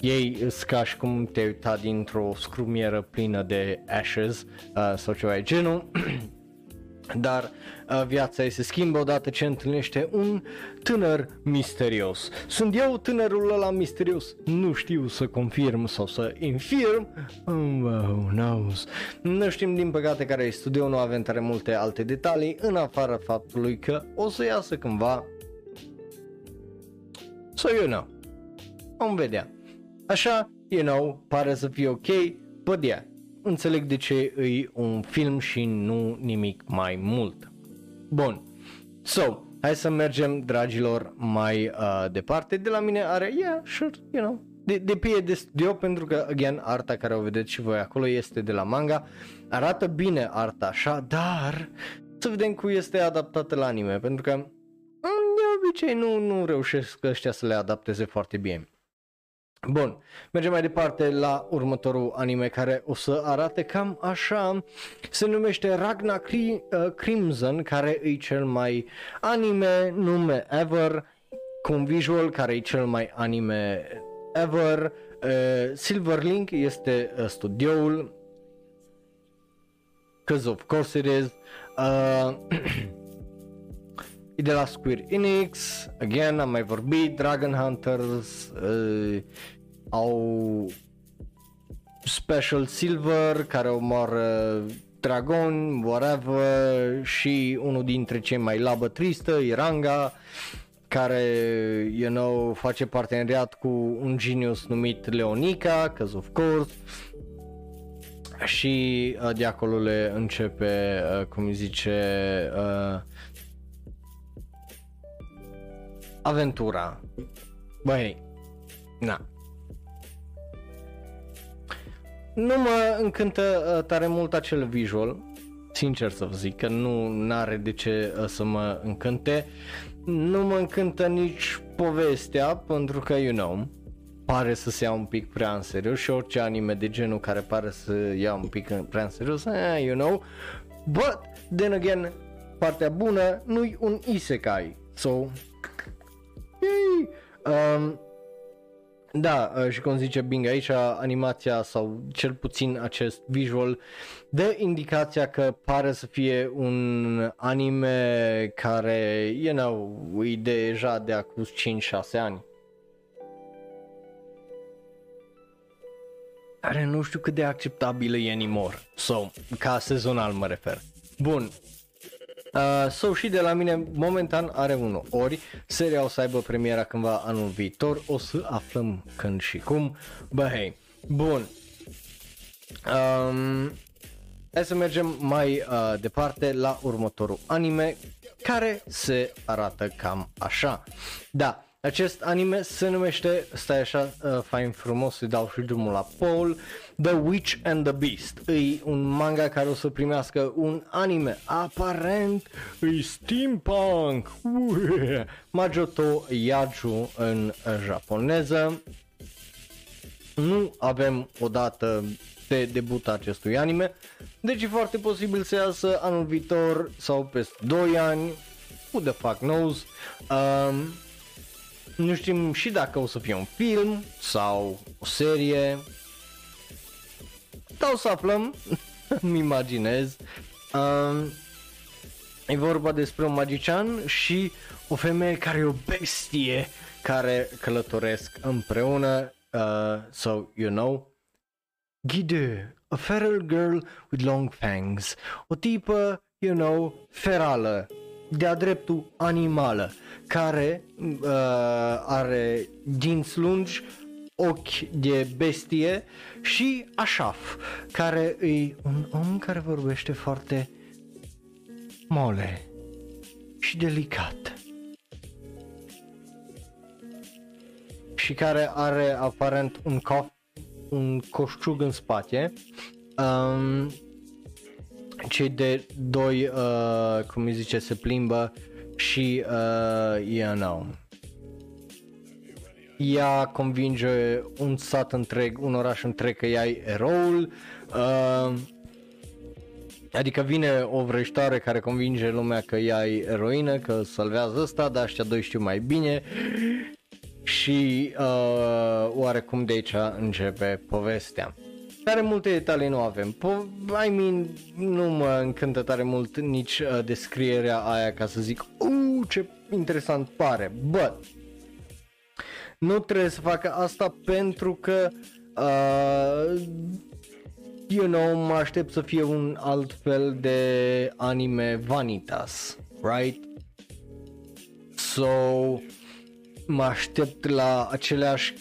ei sunt ca și cum te uita dintr-o scrumieră plină de ashes uh, sau ceva de genul. Dar uh, viața ei se schimbă odată ce întâlnește un tânăr misterios. Sunt eu tânărul ăla misterios? Nu știu să confirm sau să infirm. Oh, knows. Nu știm din păcate care e studio, nu avem tare multe alte detalii în afară faptului că o să iasă cândva. So you know. Vom vedea. Așa, you know, pare să fie ok, but yeah, înțeleg de ce e un film și nu nimic mai mult. Bun, so, hai să mergem, dragilor, mai uh, departe. De la mine are, yeah, sure, you know, de, depinde de studio pentru că, again, arta care o vedeți și voi acolo este de la manga. Arată bine arta așa, dar să vedem cum este adaptată la anime, pentru că mm, de obicei nu, nu reușesc ăștia să le adapteze foarte bine. Bun, mergem mai departe la următorul anime care o să arate cam așa. Se numește Ragna Cri- uh, Crimson, care e cel mai anime nume ever, cu un visual care e cel mai anime ever. Uh, Silverlink este uh, studioul, cause of course it is. Uh, E de la Square Enix, again, am mai vorbit, Dragon Hunters, uh, au Special Silver care omoară dragon, whatever, și unul dintre cei mai labă tristă, Iranga, care, you know, face parteneriat cu un genius numit Leonica, cause of course, și uh, de acolo le începe, uh, cum zice, uh, aventura. Băi, na. Nu mă încântă uh, tare mult acel visual, sincer să vă zic că nu are de ce uh, să mă încânte. Nu mă încântă nici povestea, pentru că, you know, pare să se ia un pic prea în serios și orice anime de genul care pare să ia un pic prea în serios, eh, you know. But, then again, partea bună nu-i un isekai. So, Yay! Um, da, uh, și cum zice Bing aici, animația sau cel puțin acest visual dă indicația că pare să fie un anime care, you know, e deja de acum 5-6 ani. Care nu știu cât de acceptabilă e anymore. So, ca sezonal mă refer. Bun, Uh, so și de la mine momentan are unul. Ori seria o să aibă premiera cândva anul viitor, o să aflăm când și cum. Bă, hei, bun. Um, hai să mergem mai uh, departe la următorul anime care se arată cam așa. Da, acest anime se numește, stai așa, uh, fain frumos, îi dau și drumul la Paul, The Witch and the Beast. E un manga care o să primească un anime, aparent e steampunk, Uee. Majoto Yaju în japoneză. Nu avem o dată de debut acestui anime, deci e foarte posibil să iasă anul viitor sau peste 2 ani, who the fuck knows. Um, nu știm și dacă o să fie un film sau o serie. Dar o să aflăm, îmi imaginez. Um, e vorba despre un magician și o femeie care e o bestie care călătoresc împreună. Uh, so, you know. Ghide, a feral girl with long fangs. O tipă, you know, ferală, de-a dreptul animală care uh, are dinți lungi, ochi de bestie și Așaf, care e un om care vorbește foarte mole și delicat. Și care are aparent un cof, un coșciug în spate. Um, cei de doi, uh, cum îi zice, se plimbă și, uh, you know, ea convinge un sat întreg, un oraș întreg că ea e eroul, uh, adică vine o vrăjitoare care convinge lumea că ea e eroină, că salvează ăsta, dar ăștia doi știu mai bine și uh, oarecum de aici începe povestea. Tare multe detalii nu avem. Po- I mean, nu mă încântă tare mult nici uh, descrierea aia ca să zic, uh, ce interesant pare, but nu trebuie să facă asta pentru că uh, you know, mă aștept să fie un alt fel de anime Vanitas, right? So, mă aștept la aceleași,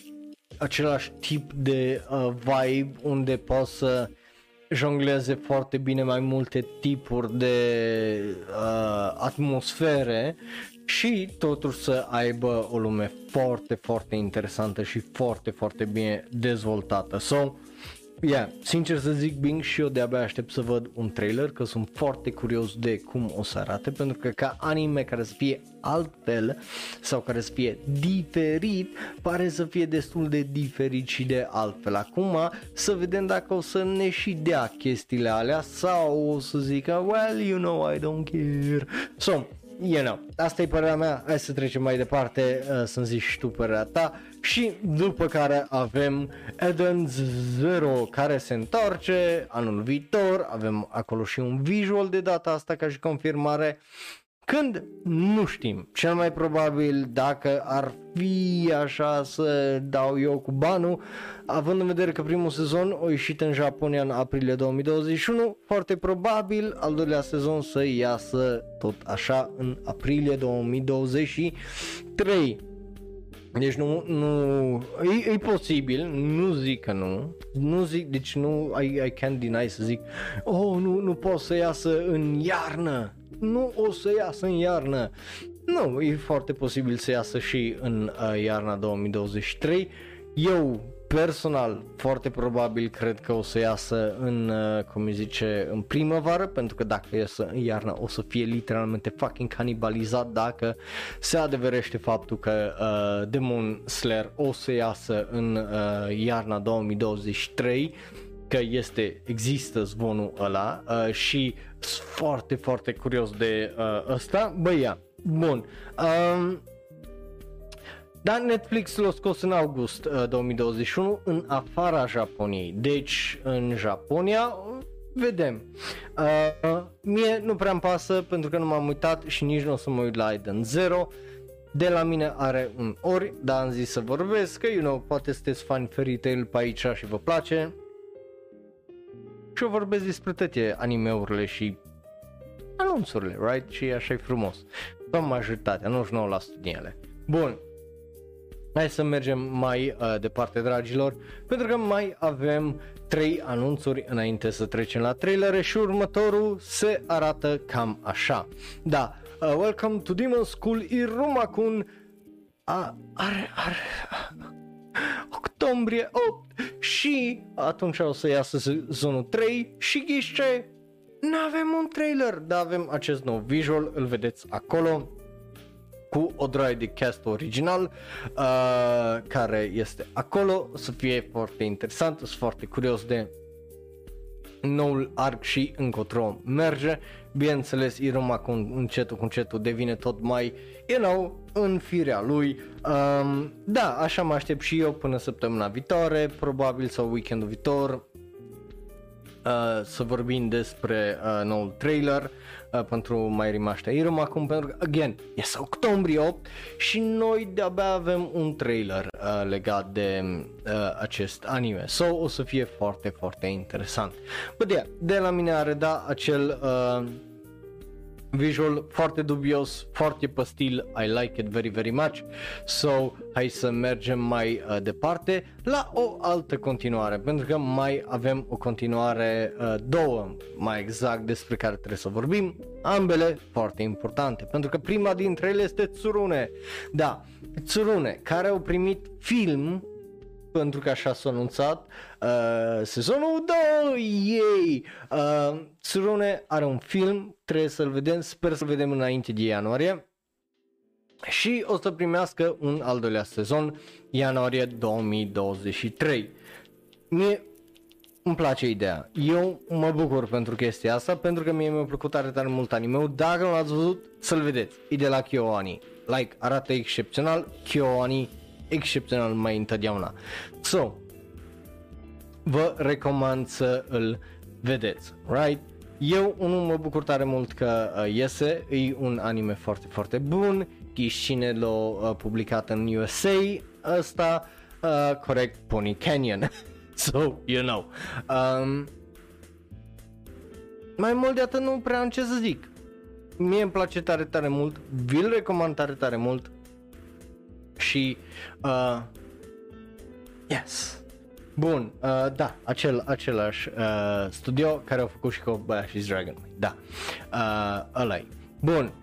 același tip de uh, vibe unde poți să jongleze foarte bine mai multe tipuri de uh, atmosfere și totuși să aibă o lume foarte, foarte interesantă și foarte, foarte bine dezvoltată. So, Yeah, sincer să zic Bing și eu de-abia aștept să văd un trailer că sunt foarte curios de cum o să arate pentru că ca anime care să fie altfel sau care să fie diferit pare să fie destul de diferit și de altfel. Acum să vedem dacă o să ne și dea chestiile alea sau o să zică well you know I don't care. So, you know, asta e părerea mea, hai să trecem mai departe uh, să-mi zici și tu părerea ta. Și după care avem Eden Zero care se întoarce anul viitor, avem acolo și un visual de data asta ca și confirmare când? Nu știm, cel mai probabil dacă ar fi așa să dau eu cu banul, având în vedere că primul sezon a ieșit în Japonia în aprilie 2021, foarte probabil al doilea sezon să iasă tot așa în aprilie 2023. Deci nu, nu e, e posibil, nu zic că nu, nu zic, deci nu, I, I can't deny să zic, oh, nu, nu pot să iasă în iarnă, nu o să iasă în iarnă. Nu, e foarte posibil să iasă și în uh, iarna 2023. Eu personal foarte probabil cred că o să iasă în, uh, cum îi zice, în primăvară, pentru că dacă iasă în iarnă o să fie literalmente fucking canibalizat dacă se adeverește faptul că uh, Demon Slayer o să iasă în uh, iarna 2023 că este, există zvonul ăla uh, și sunt foarte, foarte curios de uh, ăsta. Băi, ia, bun. Um, dar Netflix l-a scos în august uh, 2021 în afara Japoniei. Deci în Japonia vedem. Uh, mie nu prea îmi pasă pentru că nu m-am uitat și nici nu o să mă uit la Eden Zero. De la mine are un ori, dar am zis să vorbesc, că, you know, poate sunteți fani Fairy Tail pe aici și vă place. Și eu vorbesc despre toate animeurile și anunțurile, right? Și așa e frumos. Pe majoritatea, 99% din ele. Bun, Hai să mergem mai uh, departe, dragilor, pentru că mai avem trei anunțuri înainte să trecem la trailere și următorul se arată cam așa. Da, uh, Welcome to Demon School Irumakun a, are, are, octombrie 8 și atunci o să iasă zonul 3 și ghiște, nu avem un trailer, dar avem acest nou visual, îl vedeți acolo cu o droaie de cast original uh, care este acolo, să fie foarte interesant, sunt foarte curios de noul arc și încotro merge. Bineînțeles, Iroma cu încetul cu încetul devine tot mai, you know, în firea lui. Um, da, așa mă aștept și eu până săptămâna viitoare, probabil sau weekendul viitor, uh, să vorbim despre uh, noul trailer uh, pentru mai rimaște Irum acum pentru că, again, este octombrie 8 și noi de-abia avem un trailer uh, legat de uh, acest anime. So, o să fie foarte, foarte interesant. But yeah, de la mine are da acel uh, visual foarte dubios, foarte pastil, I like it very very much. So, hai să mergem mai uh, departe la o altă continuare, pentru că mai avem o continuare, uh, două mai exact despre care trebuie să vorbim, ambele foarte importante, pentru că prima dintre ele este Tsurune. Da, Tsurune, care au primit film pentru că așa s-a anunțat uh, sezonul 2, yay! Uh, Tsurune are un film, trebuie să-l vedem, sper să-l vedem înainte de ianuarie și o să primească un al doilea sezon ianuarie 2023. Mie îmi place ideea. Eu mă bucur pentru chestia asta, pentru că mie mi-a plăcut tare tare mult anime Dacă nu l-ați văzut, să-l vedeți. E de la KyoAni. Like, arată excepțional. KyoAni excepțional mai întotdeauna. So, vă recomand să îl vedeți, right? Eu unul mă bucur tare mult că uh, iese, e un anime foarte foarte bun, Ghiscine l-a uh, publicat în USA, ăsta, uh, corect, Pony Canyon, so, you know. Um, mai mult de atât nu prea am ce să zic. Mie îmi place tare tare mult, vi-l recomand tare tare mult și uh, yes. Bun, uh, da, acel, același uh, studio care au făcut și Kobayashi's Dragon. Da, uh, ăla Bun,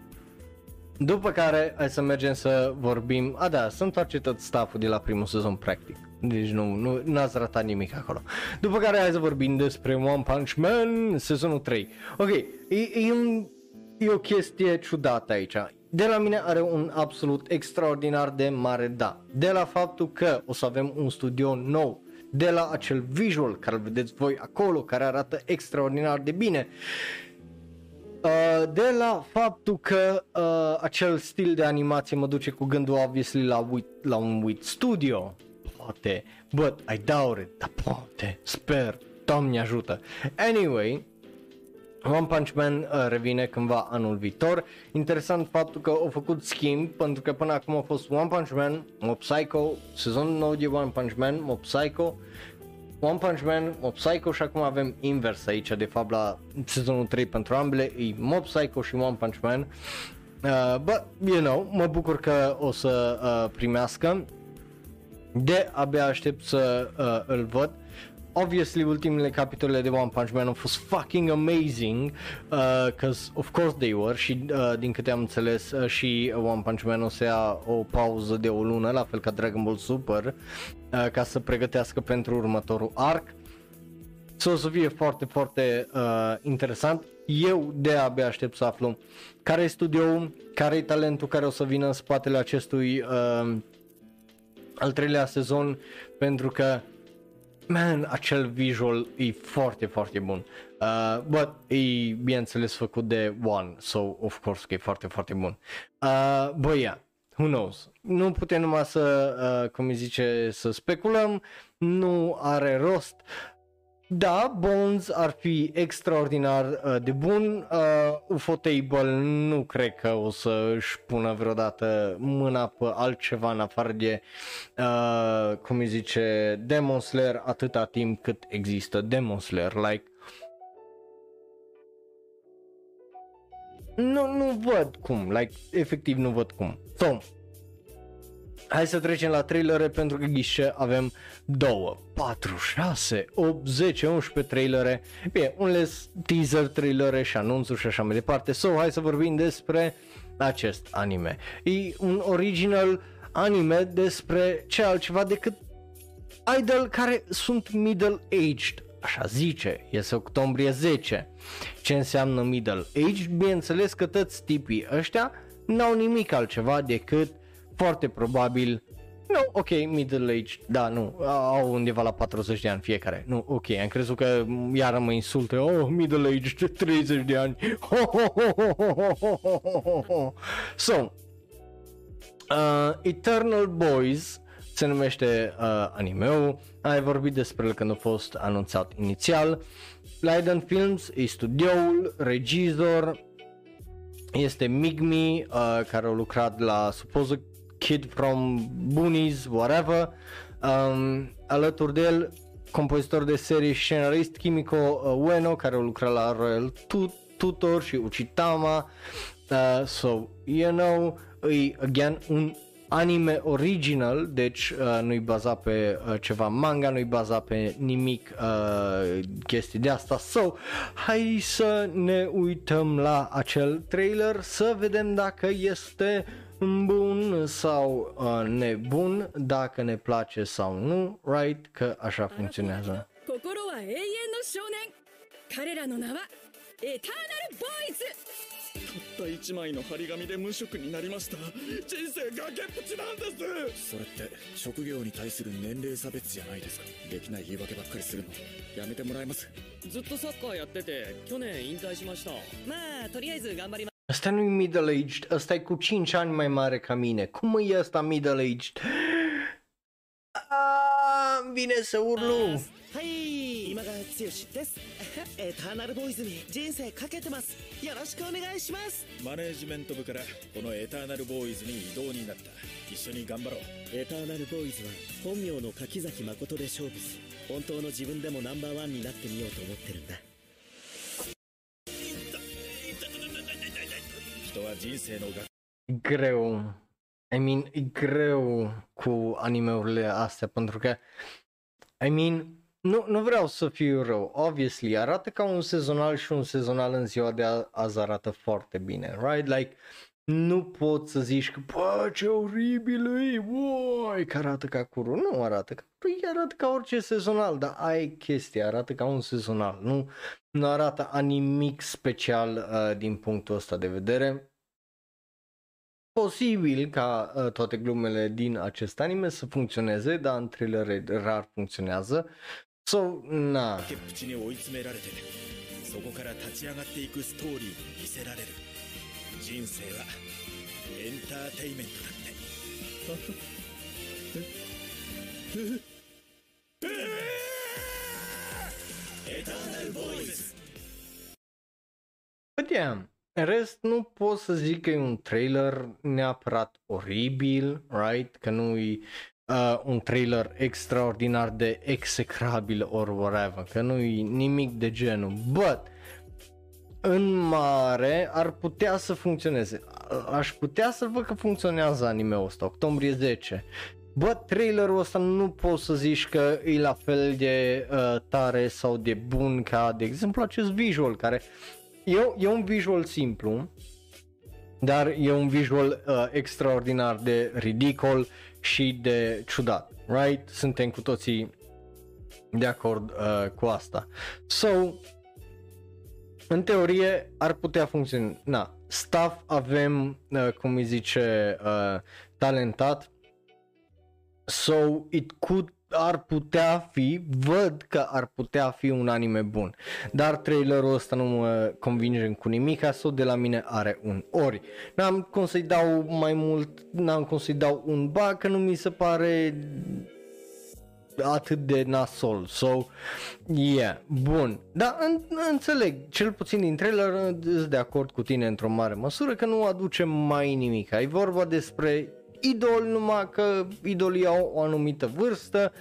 după care hai să mergem să vorbim, a da, să întoarce tot stafful de la primul sezon practic. Deci nu, nu n-ați ratat nimic acolo. După care hai să vorbim despre One Punch Man sezonul 3. Ok, e, e, un, e o chestie ciudată aici. De la mine are un absolut extraordinar de mare da. De la faptul că o să avem un studio nou de la acel visual care îl vedeți voi acolo, care arată extraordinar de bine. Uh, de la faptul că uh, acel stil de animație mă duce cu gândul obviously la, Wit, la un Wit Studio, poate, but I doubt it, dar poate, sper, Doamne ajută. Anyway, One Punch Man uh, revine cândva anul viitor. Interesant faptul că au făcut schimb, pentru că până acum a fost One Punch Man, Mob Psycho, sezonul nou de One Punch Man, Mob Psycho, One Punch Man, Mob Psycho și acum avem invers aici, de fapt la sezonul 3 pentru ambele, e Mob Psycho și One Punch Man. Uh, but, you know, mă bucur că o să uh, primească. De abia aștept să uh, îl văd obviously ultimele capitole de One Punch Man au fost fucking amazing uh, cause of course they were și uh, din câte am înțeles uh, și One Punch Man o să ia o pauză de o lună la fel ca Dragon Ball Super uh, ca să pregătească pentru următorul arc. So, o să fie foarte foarte uh, interesant. Eu de abia aștept să aflu care e studioul, care e talentul care o să vină în spatele acestui uh, al treilea sezon pentru că man, acel visual e foarte, foarte bun. Uh, but e, bineînțeles, făcut de One, so of course că e foarte, foarte bun. Uh, but yeah, who knows? Nu putem numai să, uh, cum îi zice, să speculăm, nu are rost. Da, Bones ar fi extraordinar uh, de bun. Uh, Ufotable nu cred că o să își pună vreodată mâna pe altceva în afară de, uh, cum îi zice, Demon Slayer atâta timp cât există Demon Slayer. Like, nu, nu văd cum, like, efectiv nu văd cum. So, Hai să trecem la trailere pentru că ghișe avem 2, 4, 6, 8, 10, 11 trailere. Bine, unele teaser trailere și anunțuri și așa mai departe. So, hai să vorbim despre acest anime. E un original anime despre ce altceva decât idol care sunt middle-aged așa zice, este octombrie 10. Ce înseamnă middle aged? Bineînțeles că toți tipii ăștia n-au nimic altceva decât foarte probabil nu, ok, middle age, da, nu, au undeva la 40 de ani fiecare. Nu, ok, am crezut că iară mă insulte, oh, middle age, 30 de ani. so, uh, Eternal Boys se numește uh, anime-ul, ai vorbit despre el când a fost anunțat inițial. Leiden Films e studioul, regizor, este Migmi, uh, care a lucrat la supoză kid from Boonies, whatever. Um, alături de el, compozitor de serii și scenarist Kimiko uh, Ueno, care a lucrat la Royal Tutor și Uchitama. Uh, so, you know, e, again, un anime original, deci uh, nu-i bazat pe uh, ceva manga, nu-i bazat pe nimic uh, chestii de asta. So, hai să ne uităm la acel trailer să vedem dacă este bun sau uh, nebun, dacă ne place sau nu, right? Că așa funcționează. 彼らの名はエターナルボーイズたった一枚の張り紙で無職になりました人生崖っぷちなんですそれって職業に対する年齢差別じゃないですかできない言い訳ばっかりするのやめてもらえますずっとサッカーやってて去年引退しましたまあとりあえず頑張ります Ăsta nu-i middle-aged, ăsta e cu 5 ani mai mare ca mine. Cum e ăsta middle-aged? Vine să urlu! はい今川剛ですエターナルボーイズに人生かけてますよろしくお願いしますマネージメント部からこのエターナルボーイズに異動になった一緒に頑張ろうエターナルボーイズは本名の柿崎誠で勝負し本当の自分でもナンバーワンになってみようと思ってるんだ greu. I mean, e greu cu animeurile astea pentru că I mean, nu, nu vreau să fiu rău. Obviously, arată ca un sezonal și un sezonal în ziua de a- azi arată foarte bine, right? Like, nu poți să zici că, bă, ce oribil e, uai, că arată ca curul. Nu arată ca păi arată ca orice sezonal, dar ai chestia, arată ca un sezonal. Nu, nu arată a nimic special uh, din punctul ăsta de vedere posibil ca uh, toate glumele din acest anime să funcționeze, dar în trailere rar funcționează. So, na, 崖っぷちに追い詰められてそこから立ち上がっていくストーリーに見せられる人生はエンターテイメントだってエターナルボーイズ But yeah, în rest nu pot să zic că e un trailer neapărat oribil, right? Că nu e uh, un trailer extraordinar de execrabil or whatever, că nu e nimic de genul. But, în mare ar putea să funcționeze. A- Aș putea să văd că funcționează anime-ul ăsta, octombrie 10. Bă, trailerul ăsta nu poți să zici că e la fel de uh, tare sau de bun ca, de exemplu, acest visual care e, e un visual simplu, dar e un visual uh, extraordinar de ridicol și de ciudat, right? Suntem cu toții de acord uh, cu asta. So, în teorie ar putea funcționa. Na, staff avem, uh, cum îi zice, uh, talentat. So it could ar putea fi, văd că ar putea fi un anime bun. Dar trailerul ăsta nu mă convinge cu nimic, sau de la mine are un ori. N-am cum să-i dau mai mult, n-am cum să-i dau un ba, că nu mi se pare atât de nasol. So, yeah, bun. Dar în, înțeleg, cel puțin din trailer sunt de acord cu tine într-o mare măsură că nu aduce mai nimic. E vorba despre idol numai că idolii au o anumită vârstă.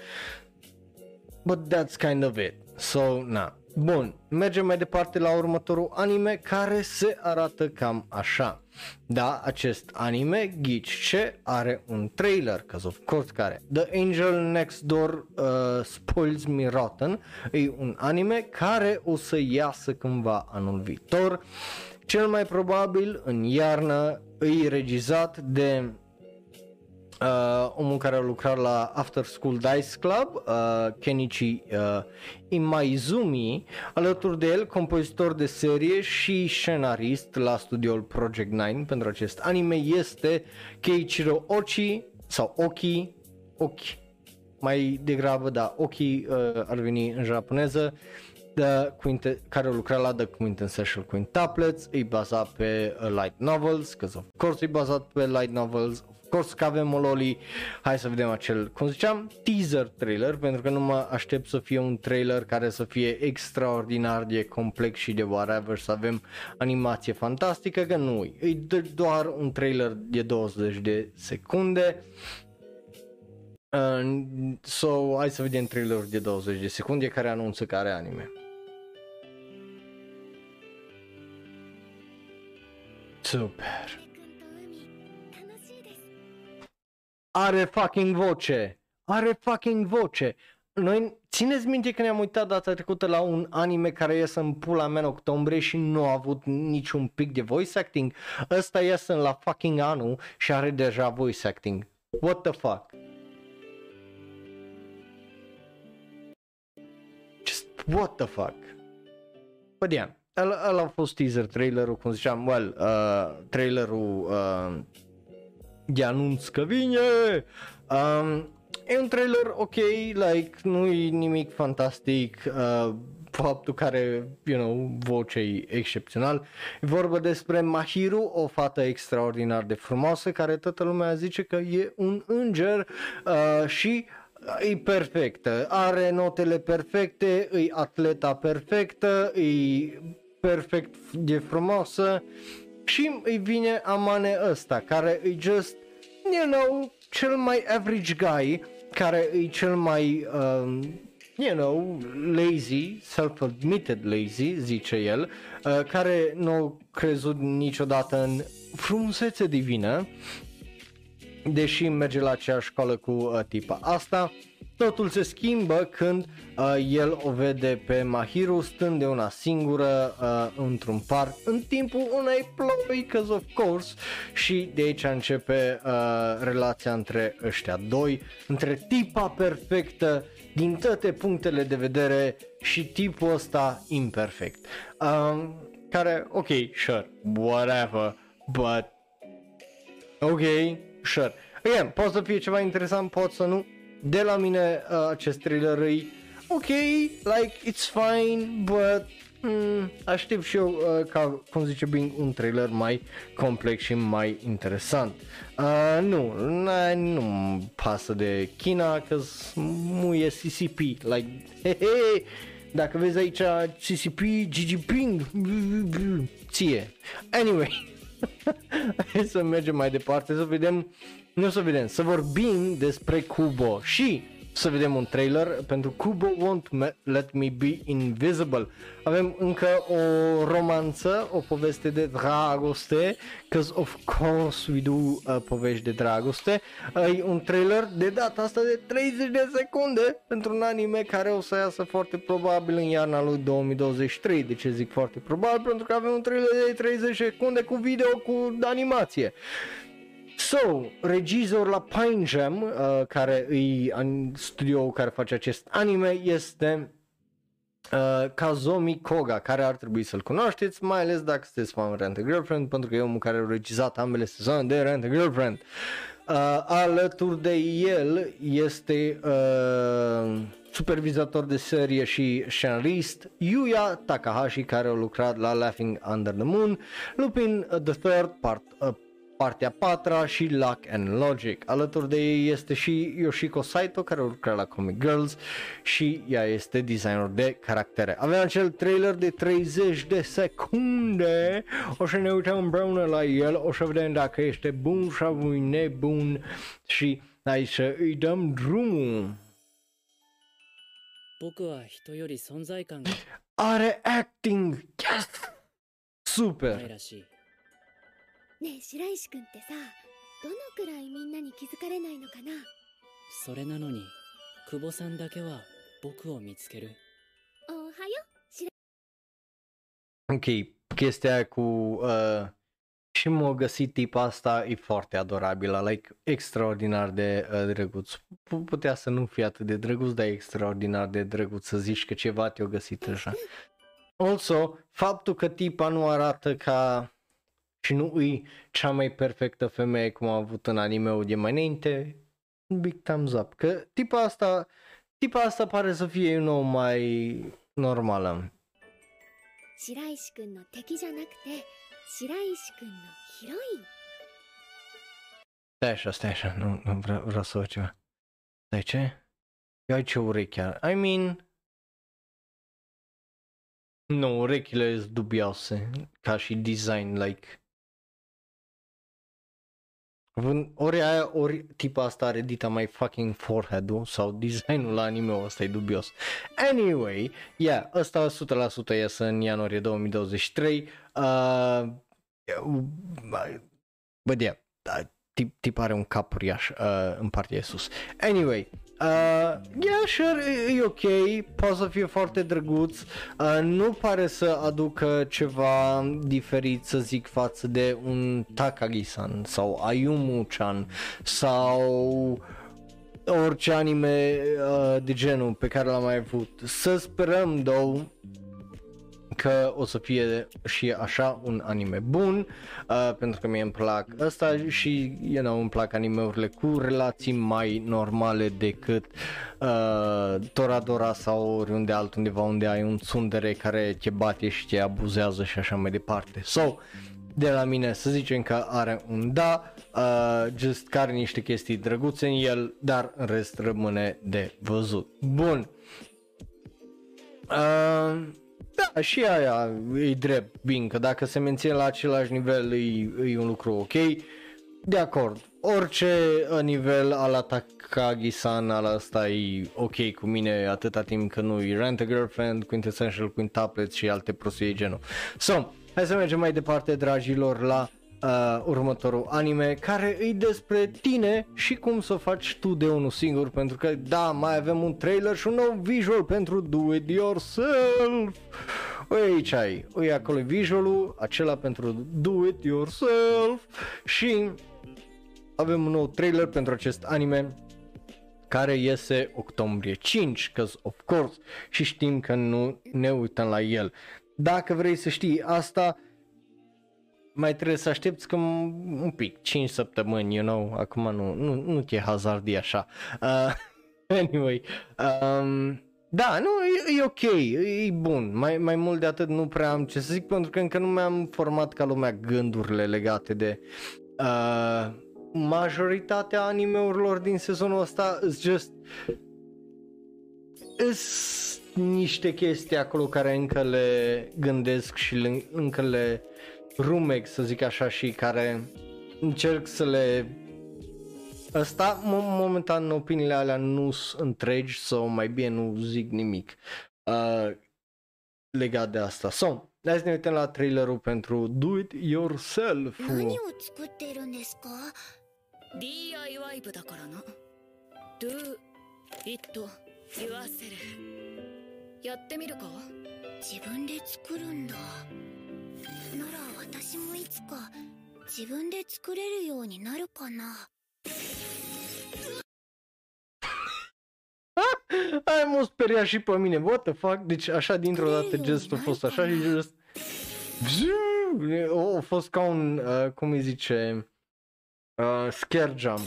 But that's kind of it. So, na. Bun, mergem mai departe la următorul anime care se arată cam așa. Da, acest anime, ghici ce, are un trailer, cause of course care. The Angel Next Door uh, Spoils Me Rotten e un anime care o să iasă cândva anul viitor. Cel mai probabil în iarnă e regizat de uh, omul care a lucrat la After School Dice Club, uh, Kenichi uh, Imaizumi, alături de el compozitor de serie și scenarist la studioul Project 9 pentru acest anime este Keiichiro Ochi sau Oki, Oki, mai degrabă, da, Oki uh, ar veni în japoneză, The Quinte- care a lucrat la The Quintessential Quintuplets, e bazat pe uh, light novels, că of course e bazat pe light novels, of course că avem o loli, hai să vedem acel, cum ziceam, teaser trailer, pentru că nu mă aștept să fie un trailer care să fie extraordinar de complex și de whatever, să avem animație fantastică, că nu e, e do- doar un trailer de 20 de secunde, Uh, so, hai să vedem trailerul de 20 de secunde care anunță că are anime. Super. Are fucking voce. Are fucking voce. Noi țineți minte că ne-am uitat data trecută la un anime care iese în pula mea în octombrie și nu a avut niciun pic de voice acting? Ăsta iese la fucking anul și are deja voice acting. What the fuck? Just what the fuck? But yeah, ăla, ăla a fost teaser trailerul, cum ziceam, well, uh, trailerul uh, de anunț că vine. Um, e un trailer ok, like, nu e nimic fantastic, uh, faptul care, you know, voce e excepțional. E vorba despre Mahiru, o fată extraordinar de frumoasă, care toată lumea zice că e un înger uh, și e perfectă, are notele perfecte, e atleta perfectă, e perfect de frumoasă și îi vine amane ăsta care e just, you know, cel mai average guy, care e cel mai, um, you know, lazy, self-admitted lazy, zice el, uh, care nu a crezut niciodată în frumusețe divină, deși merge la aceeași școală cu uh, tipa asta. Totul se schimbă când uh, el o vede pe Mahiru stând de una singură uh, într-un parc în timpul unei ploi, cause of course, și de aici începe uh, relația între ăștia doi, între tipa perfectă din toate punctele de vedere și tipul ăsta imperfect. Um, care, ok, sure, whatever, but ok, sure. Again, poate să fie ceva interesant, pot să nu. De la mine uh, acest thriller e ok, like it's fine, but mm, aștept și eu uh, ca, cum zice Bing, un trailer mai complex și mai interesant. Uh, nu, nu pasă de China, că mu e CCP, like, he, he, dacă vezi aici CCP, Gigi Ping, ție. Anyway, hai să mergem mai departe, să vedem nu să vedem, să vorbim despre Kubo și să vedem un trailer pentru Kubo Won't Let Me Be Invisible. Avem încă o romanță, o poveste de dragoste, cause of course we do uh, povești de dragoste. Uh, e un trailer de data asta de 30 de secunde pentru un anime care o să iasă foarte probabil în iarna lui 2023. De ce zic foarte probabil? Pentru că avem un trailer de 30 secunde cu video cu animație. So, regizor la Pine Jam, uh, care e studio care face acest anime, este uh, Kazomi Koga, care ar trebui să-l cunoașteți, mai ales dacă sunteți fan Rent a Girlfriend, pentru că e omul care a regizat ambele sezoane de Rent a Girlfriend. Uh, alături de el este uh, supervizator de serie și scenarist Yuya Takahashi care a lucrat la Laughing Under the Moon, Lupin the Third Part, uh, partea a patra și Luck and Logic. Alături de ei este și Yoshiko Saito care lucra la Comic Girls și ea este designer de caractere. Avem acel trailer de 30 de secunde, o să ne uităm împreună la el, o să vedem dacă este bun sau nebun și hai să îi dăm drumul. Are acting! Yes! Super! ねえ白石君ってさどのくらいみんなに気づかれないのかなそれなのに久保さんだけは僕を見つけるおはよ白 Ok, chestia cu uh, și m-a găsit tipa asta e foarte adorabilă, like extraordinar de uh, drăguț. P- putea să nu fie atât de drăguț, dar e extraordinar de drăguț să zici că ceva te-a găsit așa. Also, faptul că tipa nu arată ca și nu îi cea mai perfectă femeie cum a avut în anime-ul de mai înainte, big thumbs up. Că tipa asta, tipa asta pare să fie un nou mai normală. 白石君の敵じゃなくて白石君のヒロイン Stai așa, stai așa, nu, nu vreau, vreau să văd ceva. Stai ce? Eu ai ce urechea. I mean... Nu, urechile sunt dubioase, ca și design, like... Ori aia, ori tipa asta are dita mai fucking forehead-ul sau designul la anime-ul ăsta e dubios. Anyway, yeah, ăsta 100% iese în ianuarie 2023. Uh, but yeah, tip, tip are un cap uriaș uh, în partea de sus. Anyway, Uh, yeah, sure, e, e ok, poate să fie foarte drăguț, uh, nu pare să aducă ceva diferit, să zic, față de un Takagi-san sau Ayumu-chan sau orice anime uh, de genul pe care l-am mai avut. Să sperăm, două, că o să fie și așa un anime bun, uh, pentru că mie îmi plac ăsta și, you know, îmi plac animeurile cu relații mai normale decât uh, Toradora sau oriunde altundeva unde ai un tsundere care te bate și te abuzează și așa mai departe. So, de la mine să zicem că are un da, uh, just că are niște chestii drăguțe în el, dar în rest rămâne de văzut. Bun. Uh, da, și aia e drept, bine, că dacă se menține la același nivel e, e un lucru ok. De acord, orice nivel al Takagi-san al ăsta e ok cu mine atâta timp că nu e Rent a Girlfriend, Quintessential Quintuplet și alte prostii genul. So, hai să mergem mai departe dragilor la uh, următorul anime care îi despre tine și cum să o faci tu de unul singur pentru că da, mai avem un trailer și un nou visual pentru Do It Yourself. Ui, aici ai, ui acolo visualul, acela pentru Do It Yourself și avem un nou trailer pentru acest anime care iese octombrie 5, cause of course, și știm că nu ne uităm la el. Dacă vrei să știi asta, mai trebuie să aștepți că un pic, 5 săptămâni, you know, acum nu, nu, nu te hazardi așa. Uh, anyway, um, da, nu, e, e ok, e bun, mai, mai mult de atât nu prea am ce să zic pentru că încă nu mi-am format ca lumea gândurile legate de uh, majoritatea animeurilor din sezonul ăsta is just is niște chestii acolo care încă le gândesc și le, încă le rumeg să zic așa și care încerc să le Asta, momentan, opiniile alea nu sunt întregi sau mai bine nu zic nimic uh, legat de asta. So, hai să ne uităm la trailerul pentru Do It Yourself. 何を作ってるんですか DIY 部だからな Do it yourself やってみるか自分で作るんだなら 私もいつか自分で作れるようになるかな Ai m-a speriat și pe mine, what the fuck? Deci așa dintr-o dată gestul a fost așa și just... A fost ca un, uh, cum îi zice, uh, scare jump.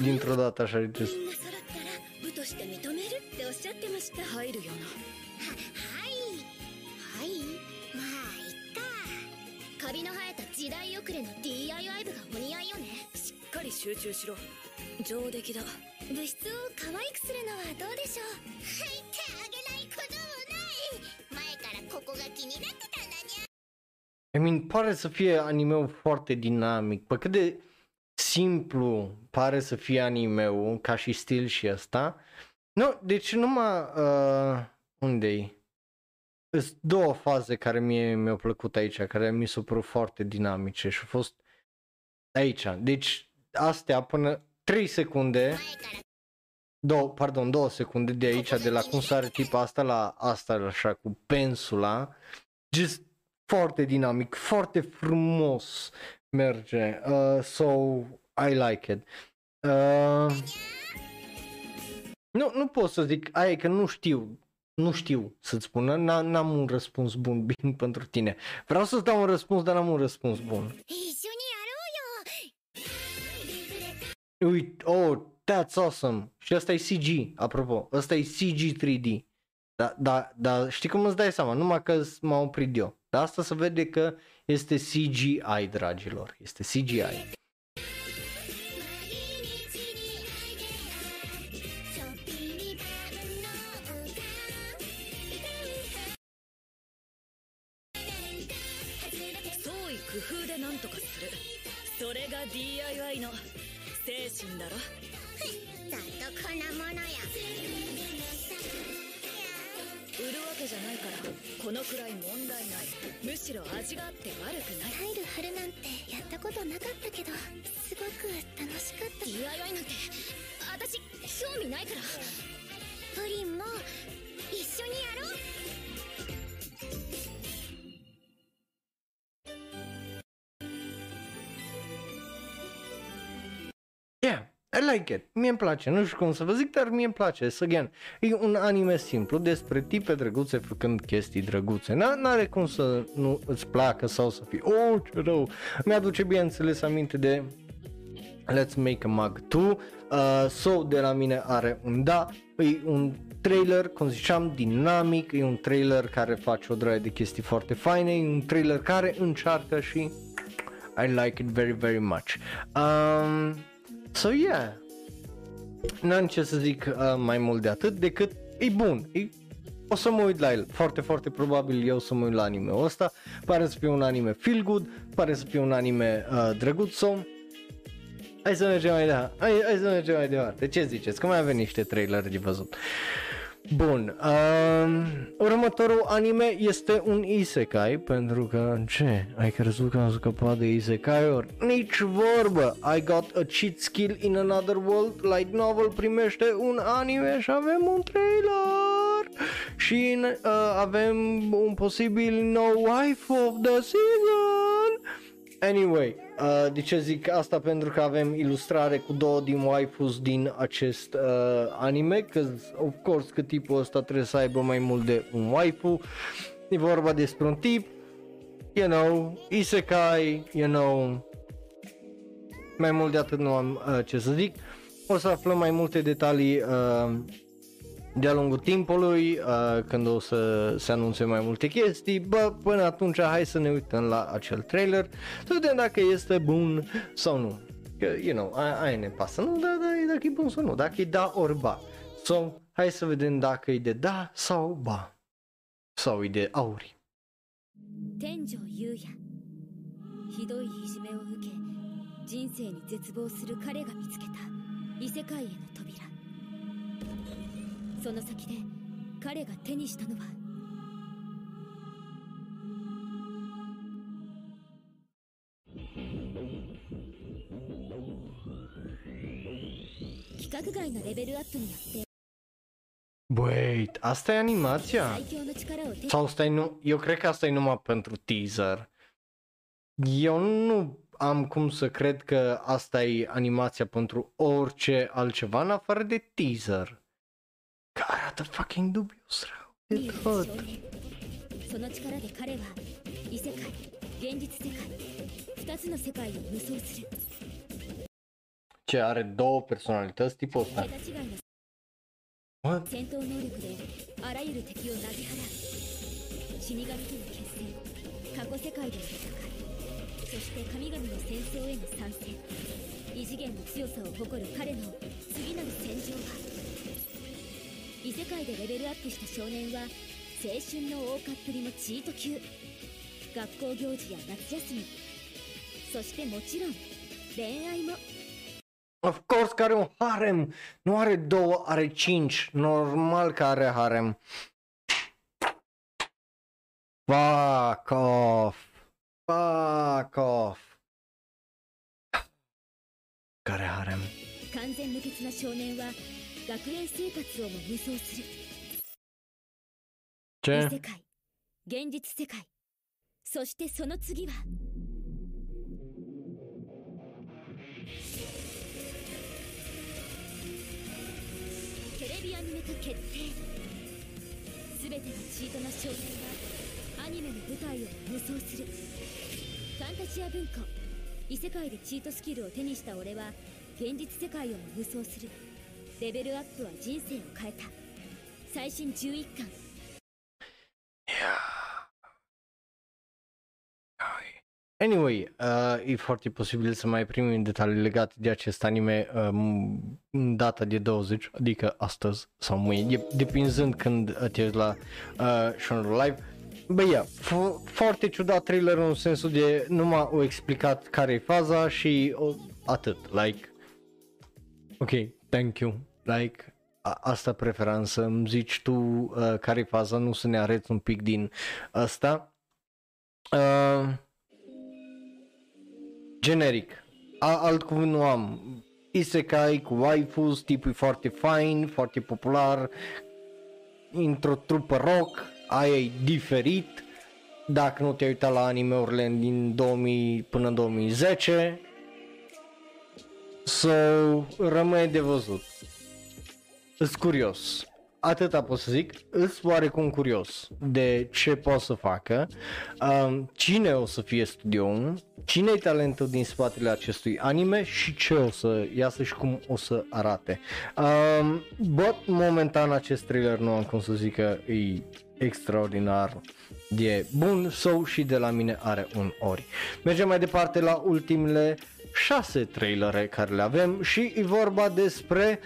Dintr-o dată așa, just... みんな揃 時代遅れの DIY 部がお似合いよねしっかり集中しろ上出来だ物質を可愛くするのはどうでしょう入ってあげないこともない前からここが気になってたんだにゃ I mean, pare să fie animeul foarte dinamic. Pe cât de simplu pare să fie animeul, ca și stil și ăsta. Nu, deci numai... Uh, unde-i? Sunt două faze care mie mi-au plăcut aici, care mi s-au părut foarte dinamice și au fost aici. Deci astea până 3 secunde, două, pardon, 2 secunde de aici, de la cum sare tipa asta la asta așa cu pensula, just foarte dinamic, foarte frumos merge. Uh, so, I like it. Uh, nu, nu pot să zic, aia e că nu știu, nu știu să-ți spun, n-am un răspuns bun, bine pentru tine. Vreau să-ți dau un răspuns, dar n-am un răspuns bun. Uite, oh, that's awesome. Și asta e CG, apropo. Asta e CG 3D. Da, da, da, știi cum îți dai seama, numai că m-am oprit eu. Dar asta se vede că este CGI, dragilor. Este CGI. DIY の精神だろ。ざっとこんなものや売るわけじゃないから。このくらい問題ない。むしろ味があって悪くない。タイル貼るなんてやったことなかったけどすごく楽しかった。DIY なんて私興味ないから。プリンも一緒にやろう I like it. Mie îmi place, nu știu cum să vă zic, dar mie îmi place. Să again, e un anime simplu despre tipe drăguțe făcând chestii drăguțe. N- N-are cum să nu îți placă sau să fii, oh, ce rău. Mi-aduce bineînțeles aminte de Let's Make a Mug 2. Uh, so de la mine are un da, e un trailer, cum ziceam, dinamic, e un trailer care face o draie de chestii foarte faine, e un trailer care încearcă și I like it very very much. Um, so yeah, n-am ce să zic uh, mai mult de atât decât e bun, e, o să mă uit la el, foarte foarte probabil eu să mă uit la anime-ul ăsta, pare să fie un anime feel good, pare să fie un anime uh, drăguț, so Hai să mergem mai departe. Hai, hai să mergem mai departe. Ce ziceți? Că mai avem niște trailer de văzut. Bun, um, următorul anime este un isekai, pentru că, ce, ai crezut că am scăpat de isekai-uri? Nici vorbă, I got a cheat skill in another world, light novel primește un anime și avem un trailer și uh, avem un posibil nou wife of the season. Anyway, uh, de ce zic asta? Pentru că avem ilustrare cu două din waifus din acest uh, anime, că of course că tipul ăsta trebuie să aibă mai mult de un waifu. E vorba despre un tip, you know, isekai, you know, mai mult de atât nu am uh, ce să zic. O să aflăm mai multe detalii uh, de-a lungul timpului, uh, când o să se anunțe mai multe chestii, bă, până atunci hai să ne uităm la acel trailer, să vedem dacă este bun sau nu. Că, you know, aia, aia ne pasă, nu, da, da, dacă e bun sau nu, dacă e da ori ba. So, hai să vedem dacă e de da sau ba. Sau e de auri. 天上優也ひどいいじめを受け人生に絶望する彼が見つけた異世界への扉 その先で彼が手にしたのは規格外のレベルアップによって Wait, asta e animația? 最強の力を手に Sau stai nu, eu cred că asta e numai pentru teaser. Eu nu am cum să cred că asta e animația pentru orice altceva în afară de teaser. Că arată fucking. 少年その力で彼は異世界現実世界二つの世界を無双する Ce are două personalități tipul ăsta. 桁違いの What? 戦闘能力であらゆる敵を投げ払う死神との決戦過去世界での戦いそして神々の戦争への参戦異次元の強さを誇る彼の次なる戦場は異世界でレベルアップした少年は青春の大かっぷりのチート級学校行事や夏休みそしてもちろん恋愛も Of course că are un harem. Nu are două, are cinci. Normal că are harem. Fuck off. Fuck off. Care harem. 完全無欠な少年は学園生活をも無双する。異?世界現実世界。そしてその次はテレビアニメ化決定。全てのチートな少年はアニメの舞台を無双する。ファンタジア文庫異世界でチートスキルを手にした俺は現実世界をも無双するレベルアップは人生を変えた最新11巻 Anyway, uh, e foarte posibil să mai primim detalii legate de acest anime um, în data de 20, adică astăzi sau mâine, de- depinzând când te uiți la uh, Shonro Live. Bă, ia, fo- foarte ciudat trailerul în sensul de numai au explicat care e faza și o, atât, like, ok, thank you, like, a, asta preferam să îmi zici tu uh, care e faza, nu să ne arăți un pic din asta. Uh, generic. A, alt cuvânt nu am. Isekai cu waifus, tipul e foarte fine, foarte popular, într-o trupă rock, aia e diferit. Dacă nu te-ai uitat la anime-urile din 2000 până în 2010, so, rămâne de văzut. Sunt curios. atâta pot să zic, îs oarecum curios de ce pot să facă, um, cine o să fie studioul, cine e talentul din spatele acestui anime și ce o să iasă și cum o să arate. Um, but momentan acest trailer nu am cum să zic că e extraordinar de bun sau și de la mine are un ori. Mergem mai departe la ultimele șase trailere care le avem și e vorba despre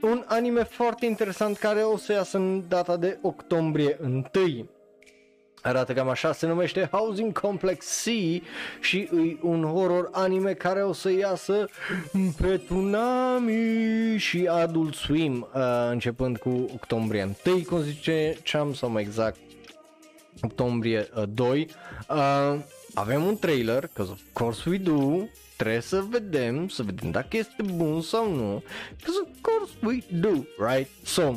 un anime foarte interesant care o să iasă în data de octombrie 1. Arată cam așa, se numește Housing Complex C și e un horror anime care o să iasă pe Tsunami și Adult Swim uh, începând cu octombrie 1, cum zice Cham sau mai exact octombrie uh, 2. Uh, avem un trailer, because of course we do, trebuie să vedem, să vedem dacă este bun sau nu, because of course we do, right? So,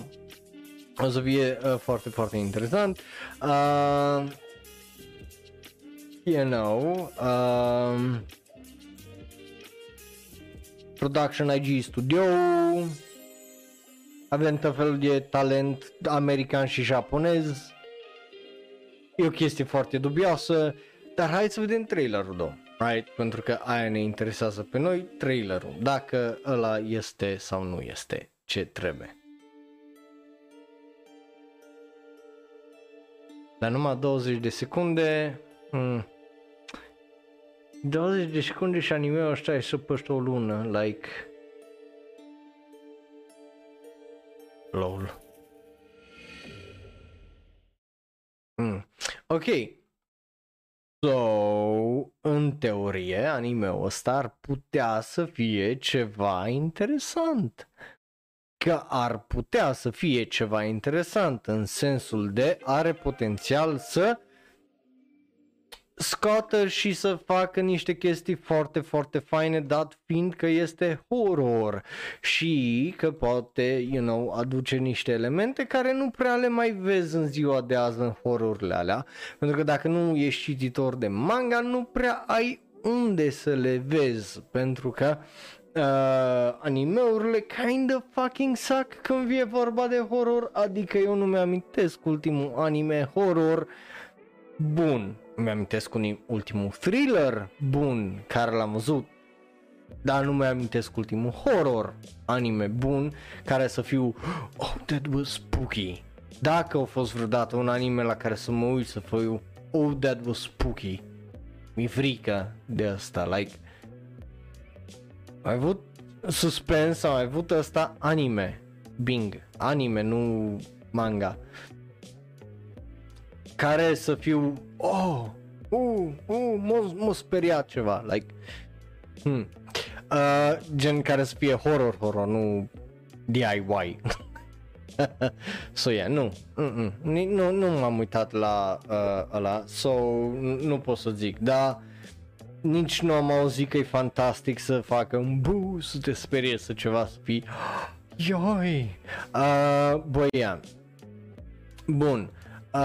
o să fie uh, foarte, foarte interesant. Uh, you know, um, Production IG Studio, avem tot felul de talent american și japonez, e o chestie foarte dubioasă, dar hai să vedem trailerul, două. Right? Pentru că aia ne interesează pe noi, trailerul, dacă ăla este sau nu este ce trebuie. Dar numai 20 de secunde. Hmm. 20 de secunde și anime-ul ăsta e să păște o lună, like... LOL. Hmm. Ok. So, în teorie, anime-ul ăsta ar putea să fie ceva interesant. Că ar putea să fie ceva interesant în sensul de are potențial să scoată și să facă niște chestii foarte, foarte faine, dat fiind că este horror și că poate, you know, aduce niște elemente care nu prea le mai vezi în ziua de azi în horrorurile alea, pentru că dacă nu ești cititor de manga, nu prea ai unde să le vezi, pentru că uh, animeurile kind of fucking suck când vine vorba de horror, adică eu nu mi-amintesc ultimul anime horror bun mi-amintesc un ultimul thriller bun care l-am văzut, dar nu mi-amintesc ultimul horror anime bun care să fiu Oh, that was spooky. Dacă a fost vreodată un anime la care să mă uit să fiu Oh, that was spooky. Mi frică de asta, like ai avut suspens sau ai avut asta anime. Bing, anime, nu manga care să fiu, oh, uh, uh, m-a, m-a speriat ceva, like, hmm. uh, gen care să fie horror, horror, nu DIY. so, yeah, nu, Mm-mm. nu, nu m-am uitat la uh, ăla, so, nu pot să zic, dar nici nu am auzit că e fantastic să facă un bu, să te sperie să ceva să fii, ioi, uh, băi, yeah. Bun, Uh,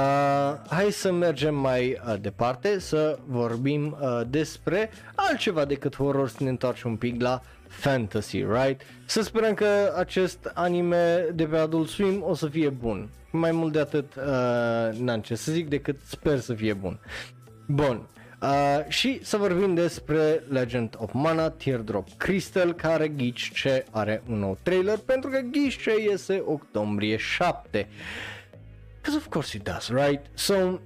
hai să mergem mai uh, departe să vorbim uh, despre altceva decât horror, să ne întoarcem un pic la fantasy, right? Să sperăm că acest anime de pe Adult Swim o să fie bun. Mai mult de atât uh, n-am ce să zic decât sper să fie bun. Bun, Uh, și să vorbim despre Legend of Mana Teardrop Crystal care ghici ce are un nou trailer pentru că ghici ce iese octombrie 7. Because of course it does, right? So,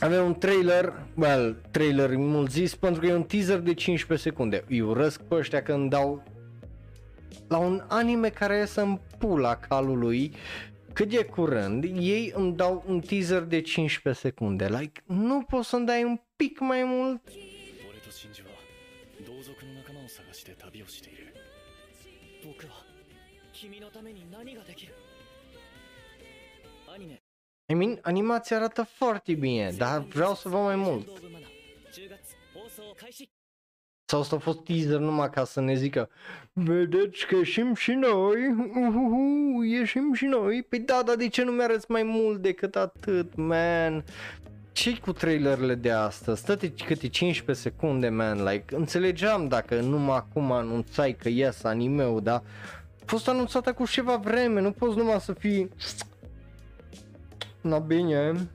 avem un trailer, well, trailer mult zis, pentru că e un teaser de 15 secunde. Eu urăsc pe ăștia când dau la un anime care iese în pula calului cât de curând, ei îmi dau un teaser de 15 secunde. Like, nu poți să-mi dai un pic mai mult? I mean, animația arată foarte bine, dar vreau să văd mai mult. Sau s-a fost teaser numai ca să ne zică Vedeți că ieșim și noi, uhuhu, ieșim și noi Păi da, dar de ce nu mi-arăți mai mult decât atât, man? ce cu trailerele de astăzi? Stăte câte 15 secunde, man, like, înțelegeam dacă numai acum anunțai că ies anime-ul, dar a fost anunțată cu ceva vreme, nu poți numai să fii Na bine,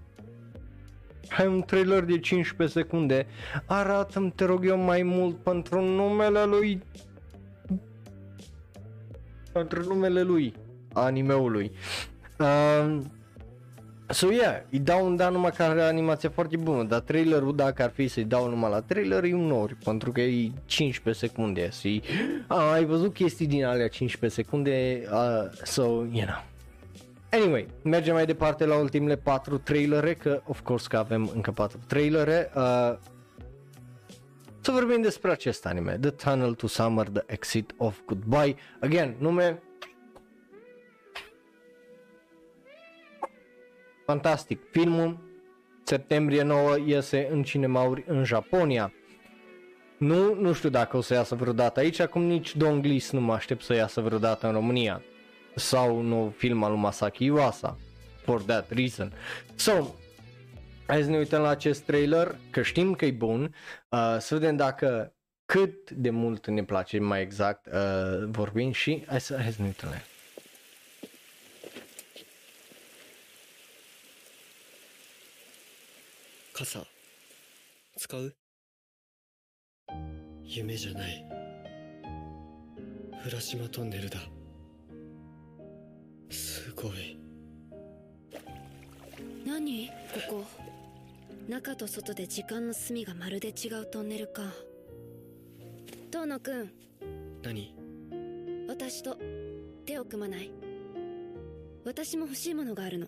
hai un trailer de 15 secunde, arată-mi, te rog eu, mai mult pentru numele lui... Pentru numele lui, animeului. Uh, So yeah, îi dau un da numai că are animație foarte bună, dar trailerul dacă ar fi să-i dau numai la trailer e un nori, pentru că e 15 secunde. Și uh, ai văzut chestii din alea 15 secunde, uh, so you know. Anyway, mergem mai departe la ultimele 4 trailere, că of course că avem încă 4 trailere. Uh, să vorbim despre acest anime, The Tunnel to Summer, The Exit of Goodbye. Again, nume fantastic. Filmul septembrie 9 iese în cinemauri în Japonia. Nu, nu știu dacă o să iasă vreodată aici, acum nici Don Glis nu mă aștept să iasă vreodată în România Sau nou film al lui Masaki Iwasa. For that reason. So, hai să ne uităm la acest trailer, că știm că e bun. Uh, să vedem dacă cât de mult ne place mai exact uh, vorbim și hai să, hai să ne uităm la el. 傘使う夢じゃない浦島トンネルだ すごい。何？ここ。中と外で時間の隅がまるで違うトンネルか。遠野くん。何？私と。手を組まない。私も欲しいものがあるの。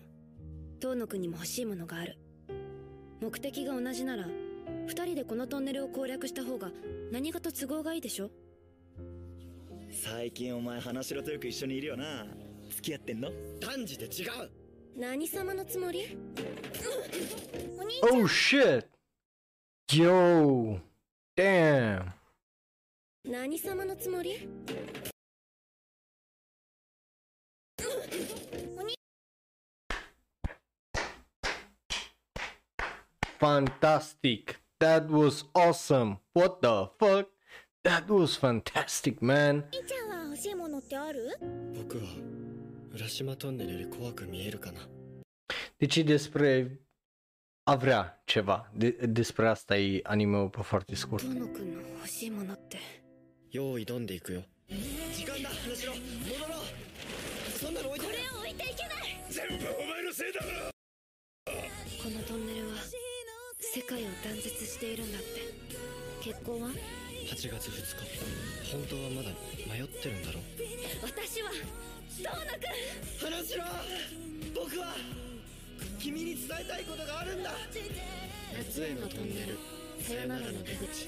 遠野くんにも欲しいものがある。目的が同じなら二人でこのトンネルを攻略した方が何かと都合がいいでしょ？最近お前花城とよく一緒にいるよな付き合ってんの断じて違う何様のつもり Oh shit! Yo! Damn! 何様のつもり Fantastic! That was awesome! What the fuck? That was fantastic, man! ちゃんは欲しいものってある僕は浦島トンネルより怖く見えるかな？Deci e despre a vrea ceva. De, despre asta e anime-ul pe foarte scurt. 遠野くんの欲しいものって用意挑んでいくよ時間だ花城戻ろうそんなの置いてこれを置いていけない全部お前のせいだろこのトンネルは世界を断絶しているんだって結婚は8月2日本当はまだ迷ってるんだろ私は遠野くん花城僕は君に伝えたいことがあるんだ夏へのトンネルさよならの出口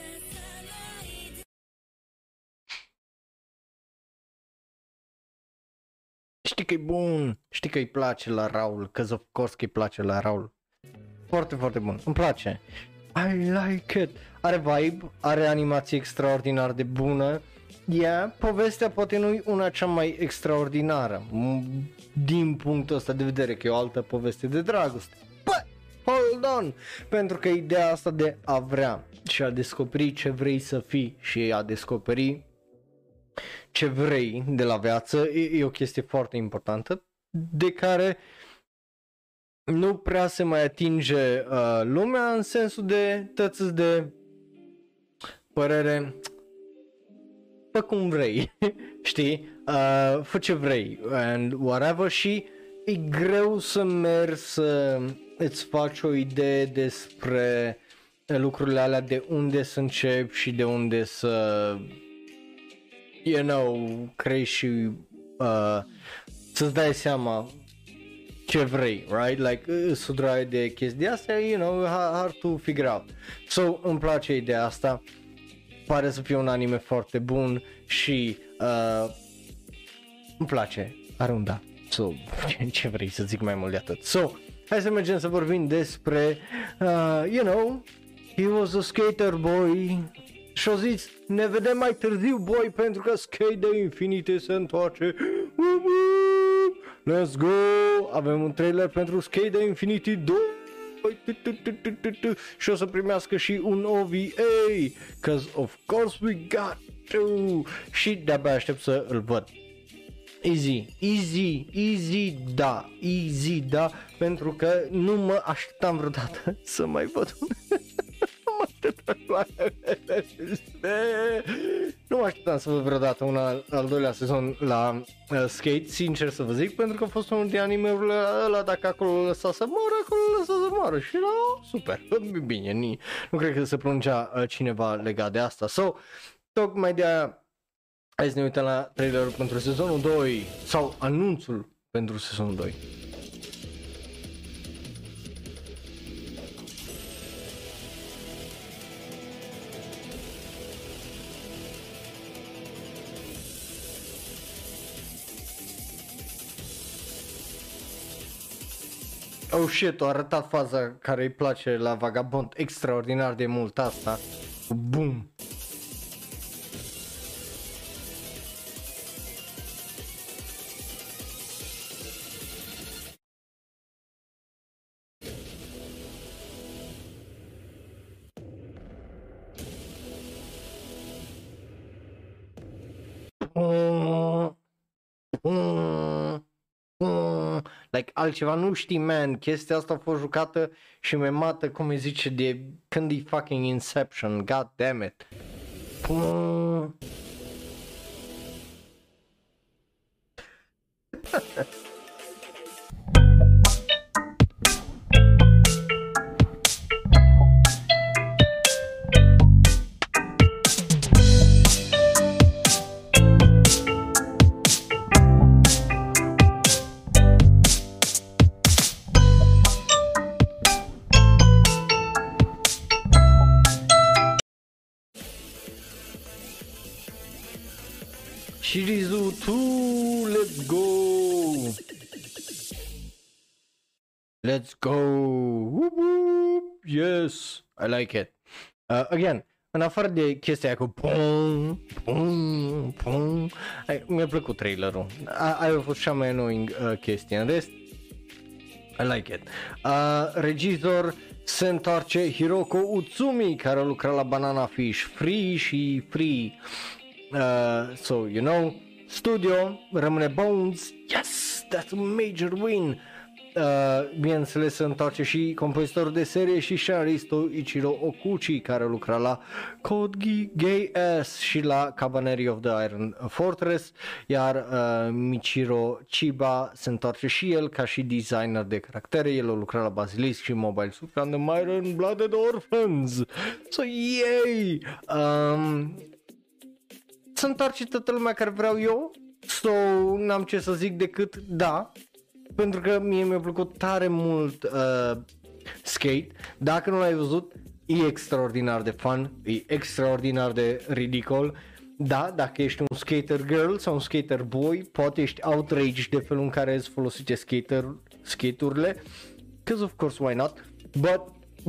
Știi că e bun, știi că îi place la Raul, că of course că îi place la Raul. Foarte, foarte bun, îmi place. I like it. Are vibe, are animație extraordinar de bună. Yeah, povestea poate nu e una cea mai extraordinară m- din punctul ăsta de vedere, că e o altă poveste de dragoste. But, hold on! Pentru că ideea asta de a vrea și a descoperi ce vrei să fii și a descoperi ce vrei de la viață e, e o chestie foarte importantă de care nu prea se mai atinge uh, lumea în sensul de tăți de părere fă cum vrei, știi, uh, fă ce vrei and whatever și e greu să mergi să îți faci o idee despre lucrurile alea de unde să începi și de unde să you know, crești și uh, să-ți dai seama ce vrei, right? Like, îți o draie de chestii de astea, you know, hard to figure out. So, îmi place ideea asta. Pare să fie un anime foarte bun și uh, îmi place. Are un da. So, ce vrei să zic mai mult de atât. So, hai să mergem să vorbim despre, uh, you know, he was a skater boy și-o zis, ne vedem mai târziu, boy, pentru că Skate de Infinite se întoarce. Woo, woo! Let's go! Avem un trailer pentru Skate de Infinity 2 și o să primească și un OVA, cause of course we got to și de-abia aștept să îl văd. Easy, easy, easy, da, easy, da, pentru că nu mă așteptam vreodată să mai văd un... mă așteptam nu mă așteptam să văd vreodată un al, al doilea sezon la uh, Skate, sincer să vă zic, pentru că a fost unul din anime-urile ăla, dacă acolo lăsa să moară, acolo lăsa să moară și era super, bine, ni, nu cred că se pronunța uh, cineva legat de asta. So, tocmai de aia Hai să ne uităm la trailerul pentru sezonul 2 sau anunțul pentru sezonul 2. Oh shit, a arătat faza care îi place la Vagabond extraordinar de mult asta. Boom. Altceva nu știi, man, chestia asta a fost jucată și memată, cum îi zice, de când e fucking Inception, god damn it. Shirizu like it. Uh, again, în afară de chestia aia cu pum, pum, pum, ai, mi-a plăcut trailerul. A, aia a fost cea mai annoying uh, chestie. În rest, I like it. Uh, regizor se întoarce Hiroko Utsumi, care a lucrat la Banana Fish Free și Free. Uh, so, you know, studio, rămâne Bones, yes, that's a major win. Uh, bineînțeles se întoarce și compozitorul de serie și scenaristo Ichiro Okuchi care lucra la Code Gay S și la Cabaneri of the Iron Fortress iar uh, Michiro Chiba se întoarce și el ca și designer de caractere, el a lucrat la Basilisk și Mobile Suit Gundam Iron Blooded Orphans. So yay! Um, se întoarce toată lumea care vreau eu? So n-am ce să zic decât da pentru că mie mi-a plăcut tare mult uh, Skate. Dacă nu l-ai văzut, e extraordinar de fun, e extraordinar de ridicol. Da, dacă ești un skater girl sau un skater boy, poate ești outraged de felul în care îți folosește skater, skate-urile. Cause of course, why not? But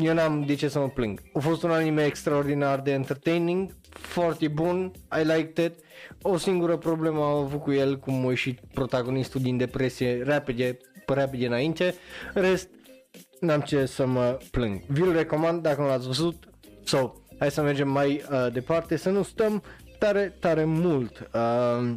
eu n-am de ce să mă plâng. A fost un anime extraordinar de entertaining, foarte bun, I liked it. O singură problemă am avut cu el, cum a ieșit protagonistul din depresie repede, repede înainte. În rest, n-am ce să mă plâng. Vi-l recomand dacă nu l-ați văzut. So, hai să mergem mai uh, departe, să nu stăm tare, tare mult. Uh,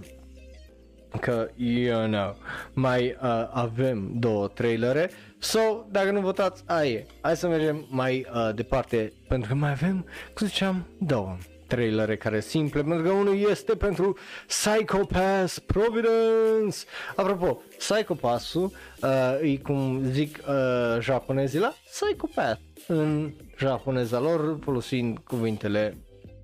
că, you know, mai uh, avem două trailere. So, dacă nu votați, aia e. Hai să mergem mai uh, departe, pentru că mai avem, cum ziceam, două trailere care simple, pentru că unul este pentru Psychopath Providence. Apropo, Psychopath-ul uh, e cum zic uh, japonezii la Psychopath în japoneza lor, folosind cuvintele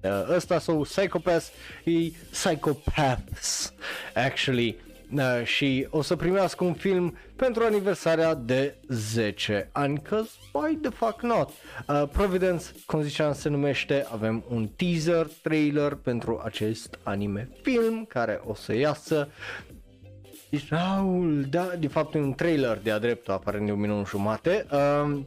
uh, ăsta sau Psychopath e Psychopaths actually uh, și o să primească un film pentru aniversarea de 10 ani, cause why the fuck not? Uh, Providence, cum ziceam, se numește, avem un teaser, trailer pentru acest anime film care o să iasă deci, Raul, da, de fapt e un trailer de-a dreptul, aparent de un minut jumate. Uh,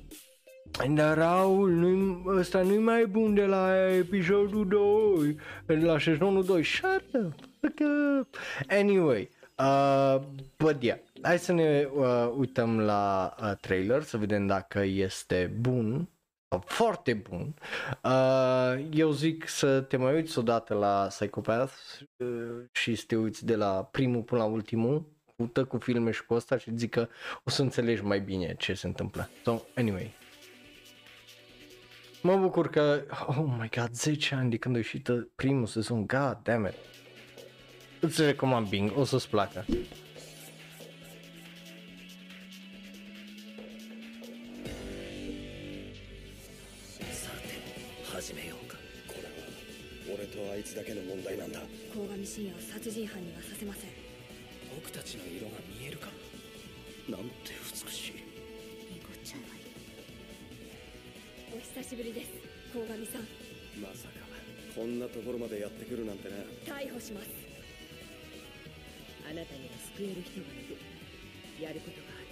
dar Raul, nu ăsta nu-i mai bun de la episodul 2, de la sezonul 2. Shut the fuck up. Anyway, uh, but yeah, hai să ne uh, uităm la uh, trailer, să vedem dacă este bun sau foarte bun. Uh, eu zic să te mai uiți odată la Psychopath uh, și să te uiți de la primul până la ultimul, cu cu filme și cu asta și zic că o să înțelegi mai bine ce se întâmplă. So, anyway. Mă bucur că, oh my god, 10 ani de când a ieșit primul sezon, god damn it. Îți recomand Bing, o să-ți placă. さて始めようかこれは俺とあいつだけの問題なんだ鴻上信也を殺人犯にはさせません僕たちの色が見えるかなんて 久しぶりです鴻上さん。まさかこんなところまでやってくるなんてな逮捕します。あなたには救える人がいる。やることがある。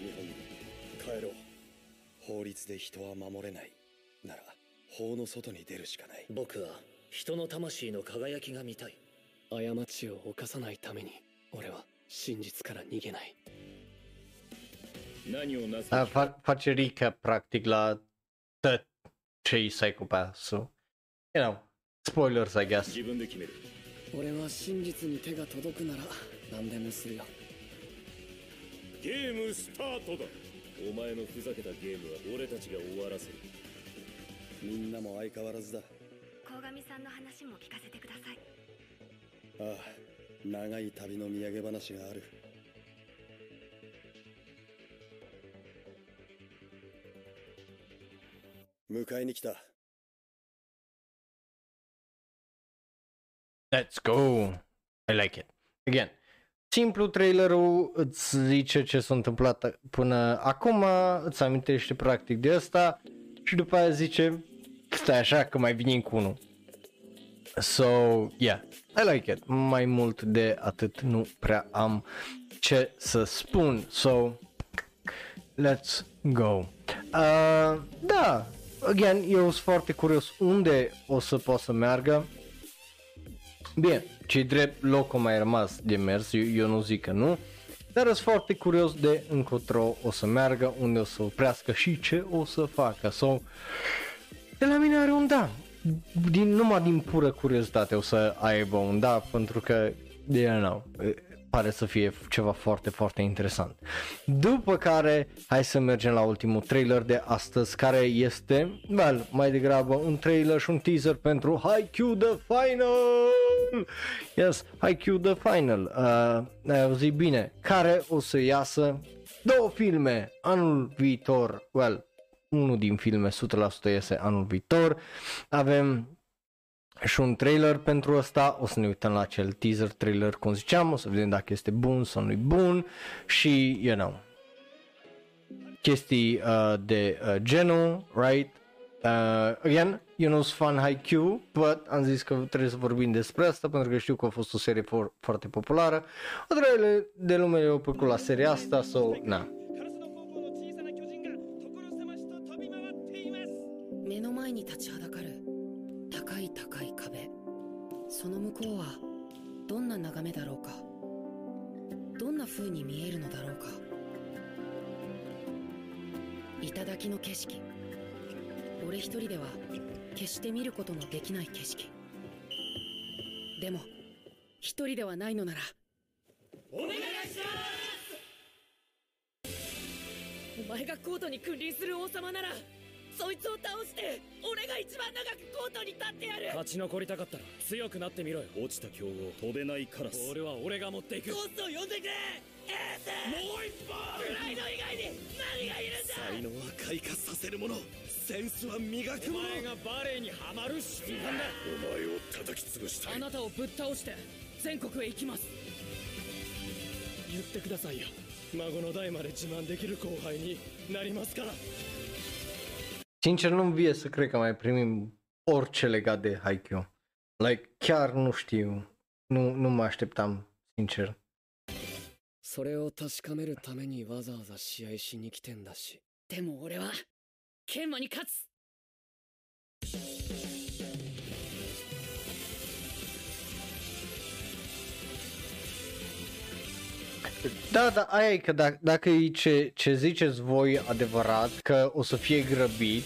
日本に帰ろう。法律で人は守れない。なら法の外に出るしかない。僕は人の魂の輝きが見たい。過ちを犯さないために俺は真実から逃げない。何をなす A, fa- face recap practic la tot ce-i Psychopath, so, you know, spoilers I guess. 自分で決める。俺は真実に手が届くなら何でもするよ。ゲームスタートだ。お前のふざけたゲームは俺たちが終わらせる。みんなも相変わらずだ。鴻上さんの話も聞かせてください。ああ長い旅の土産話がある迎えに来た Let's go! I like it. Again, simplu trailerul îți zice ce s-a întâmplat până acum, îți amintește practic de asta și după aia zice stai așa că mai vine cu unul. So, yeah, I like it. Mai mult de atât nu prea am ce să spun. So, let's go. Uh, da, again, eu sunt foarte curios unde o să pot să meargă. Bine, ce drept loc a mai rămas de mers, eu, eu nu zic că nu, dar sunt foarte curios de încotro o să meargă, unde o să oprească și ce o să facă. So, de la mine are un da. Din, numai din pură curiozitate o să aibă un da, pentru că, you know, pare să fie ceva foarte, foarte interesant. După care, hai să mergem la ultimul trailer de astăzi, care este, well, mai degrabă un trailer și un teaser pentru Haikyuu The Final! Yes, Haikyuu The Final, uh, ai auzit bine, care o să iasă două filme anul viitor, well, unul din filme 100% iese anul viitor, avem și un trailer pentru asta, o să ne uităm la acel teaser trailer, cum ziceam, o să vedem dacă este bun sau nu-i bun și, you know, chestii uh, de uh, genul, right? Uh, again, eu nu sunt fan Haikyuu, but am zis că trebuie să vorbim despre asta pentru că știu că a fost o serie for- foarte populară. O dreaptă de lume le-au plăcut la seria asta, so, na. その向こうはどんな眺めだろうか？どんな風に見えるのだろうか？頂の景色。俺一人では決して見ることのできない景色。でも一人ではないのなら。お前がコートに君臨する王様ならそいつを倒して俺が一番長くコートに立ってやる。勝ち残りたかったら強くなってみろよ。落ちた強豪飛べないカラス。俺は俺が持っていく。ゴーストを呼んでくれエース。もう一本。プライド以外に何がいるんだ。才能は開花させるもの。センスは磨くおもの。前がバレエにはまる瞬間だ。お前を叩き潰したい。あなたをぶっ倒して全国へ行きます。言ってくださいよ。孫の代まで自慢できる後輩になりますから Sincer, nu-mi vie să cred că mai primim orice legat de Haikyuu. Like, chiar nu știu. Nu, nu mă așteptam, sincer. それを確かめるためにわざわざ試合しに来てんだしでも俺は研磨に勝つ Da, da, aia e că dacă, dacă e ce, ce ziceți voi adevărat, că o să fie grăbit,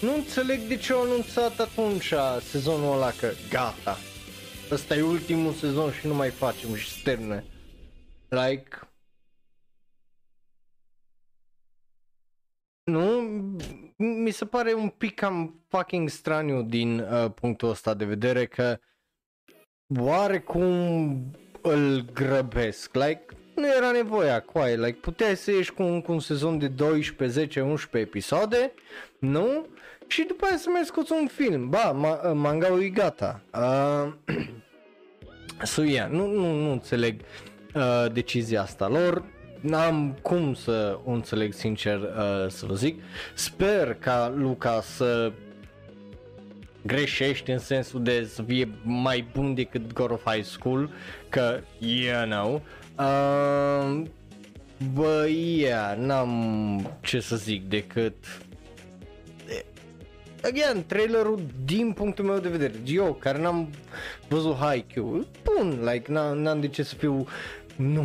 nu înțeleg de ce au anunțat atunci sezonul ăla că gata, ăsta e ultimul sezon și nu mai facem și se termină. Like, nu, mi se pare un pic cam fucking straniu din uh, punctul ăsta de vedere că oarecum îl grăbesc, like, nu era nevoia, coaie, like, puteai să ieși cu un, cu un sezon de 12, 10, 11 episoade, nu? Și după aia să mai scoți un film, ba, ma, manga-ul e gata. Uh, so, yeah, nu, nu, nu înțeleg uh, decizia asta lor, n-am cum să o înțeleg sincer uh, să vă zic. Sper ca Luca să greșești în sensul de să fie mai bun decât God of High School, că, you know, uh, bă, yeah, n-am ce să zic decât again, trailerul din punctul meu de vedere, eu care n-am văzut Haikyuu, bun, like, n-am, n-am de ce să fiu nu,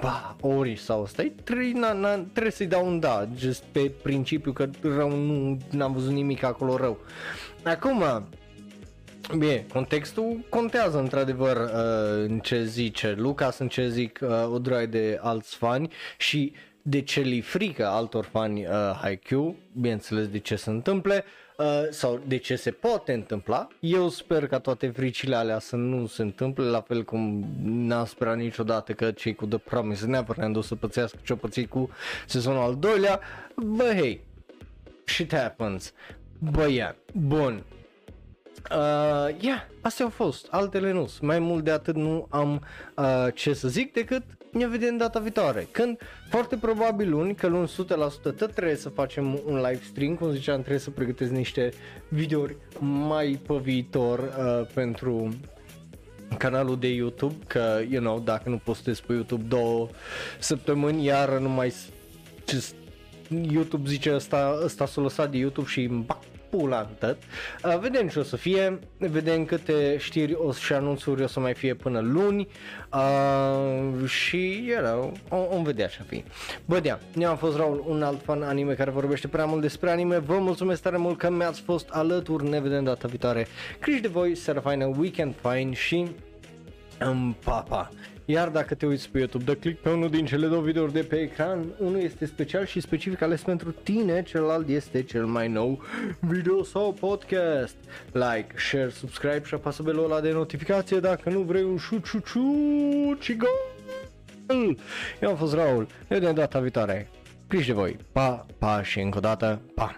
ba, ori sau ăsta, trebuie, na, na, trebuie să-i dau un da, just pe principiu că rău nu, n-am văzut nimic acolo rău. Acum, Bine, contextul contează într-adevăr uh, în ce zice Lucas, în ce zic uh, o droaie de alți fani și de ce li frică altor fani uh, Haikyuu, bineînțeles de ce se întâmple uh, sau de ce se poate întâmpla. Eu sper ca toate fricile alea să nu se întâmple, la fel cum n-am sperat niciodată că cei cu The Promise Neverland o să pățească ce-o pățit cu sezonul al doilea. Bă, hey, shit happens. Bă, yeah, bun, Uh, yeah, astea au fost, altele nu. Mai mult de atât nu am uh, ce să zic decât ne vedem data viitoare. Când, foarte probabil luni, că luni 100% tot trebuie să facem un live stream, cum ziceam, trebuie să pregătesc niște videouri mai pe viitor uh, pentru canalul de YouTube, că, you know, dacă nu postez pe YouTube două săptămâni, iar nu mai just YouTube zice ăsta, ăsta s-a lăsat de YouTube și îmi bac pula în tot. Uh, vedem ce o să fie, vedem câte știri o, și anunțuri o să mai fie până luni uh, și, you know, o, vom vedea ce fi. Bă, dea, eu am fost Raul, un alt fan anime care vorbește prea mult despre anime. Vă mulțumesc tare mult că mi-ați fost alături, ne vedem data viitoare. Crici de voi, seara faină, weekend fine și în papa. Iar dacă te uiți pe YouTube, dă click pe unul din cele două videouri de pe ecran. Unul este special și specific ales pentru tine, celălalt este cel mai nou video sau podcast. Like, share, subscribe și apasă belul ăla de notificație dacă nu vrei un șu ciu ciu cigo. Eu am fost Raul, ne vedem data viitoare. Grijă de voi, pa, pa și încă o dată, pa!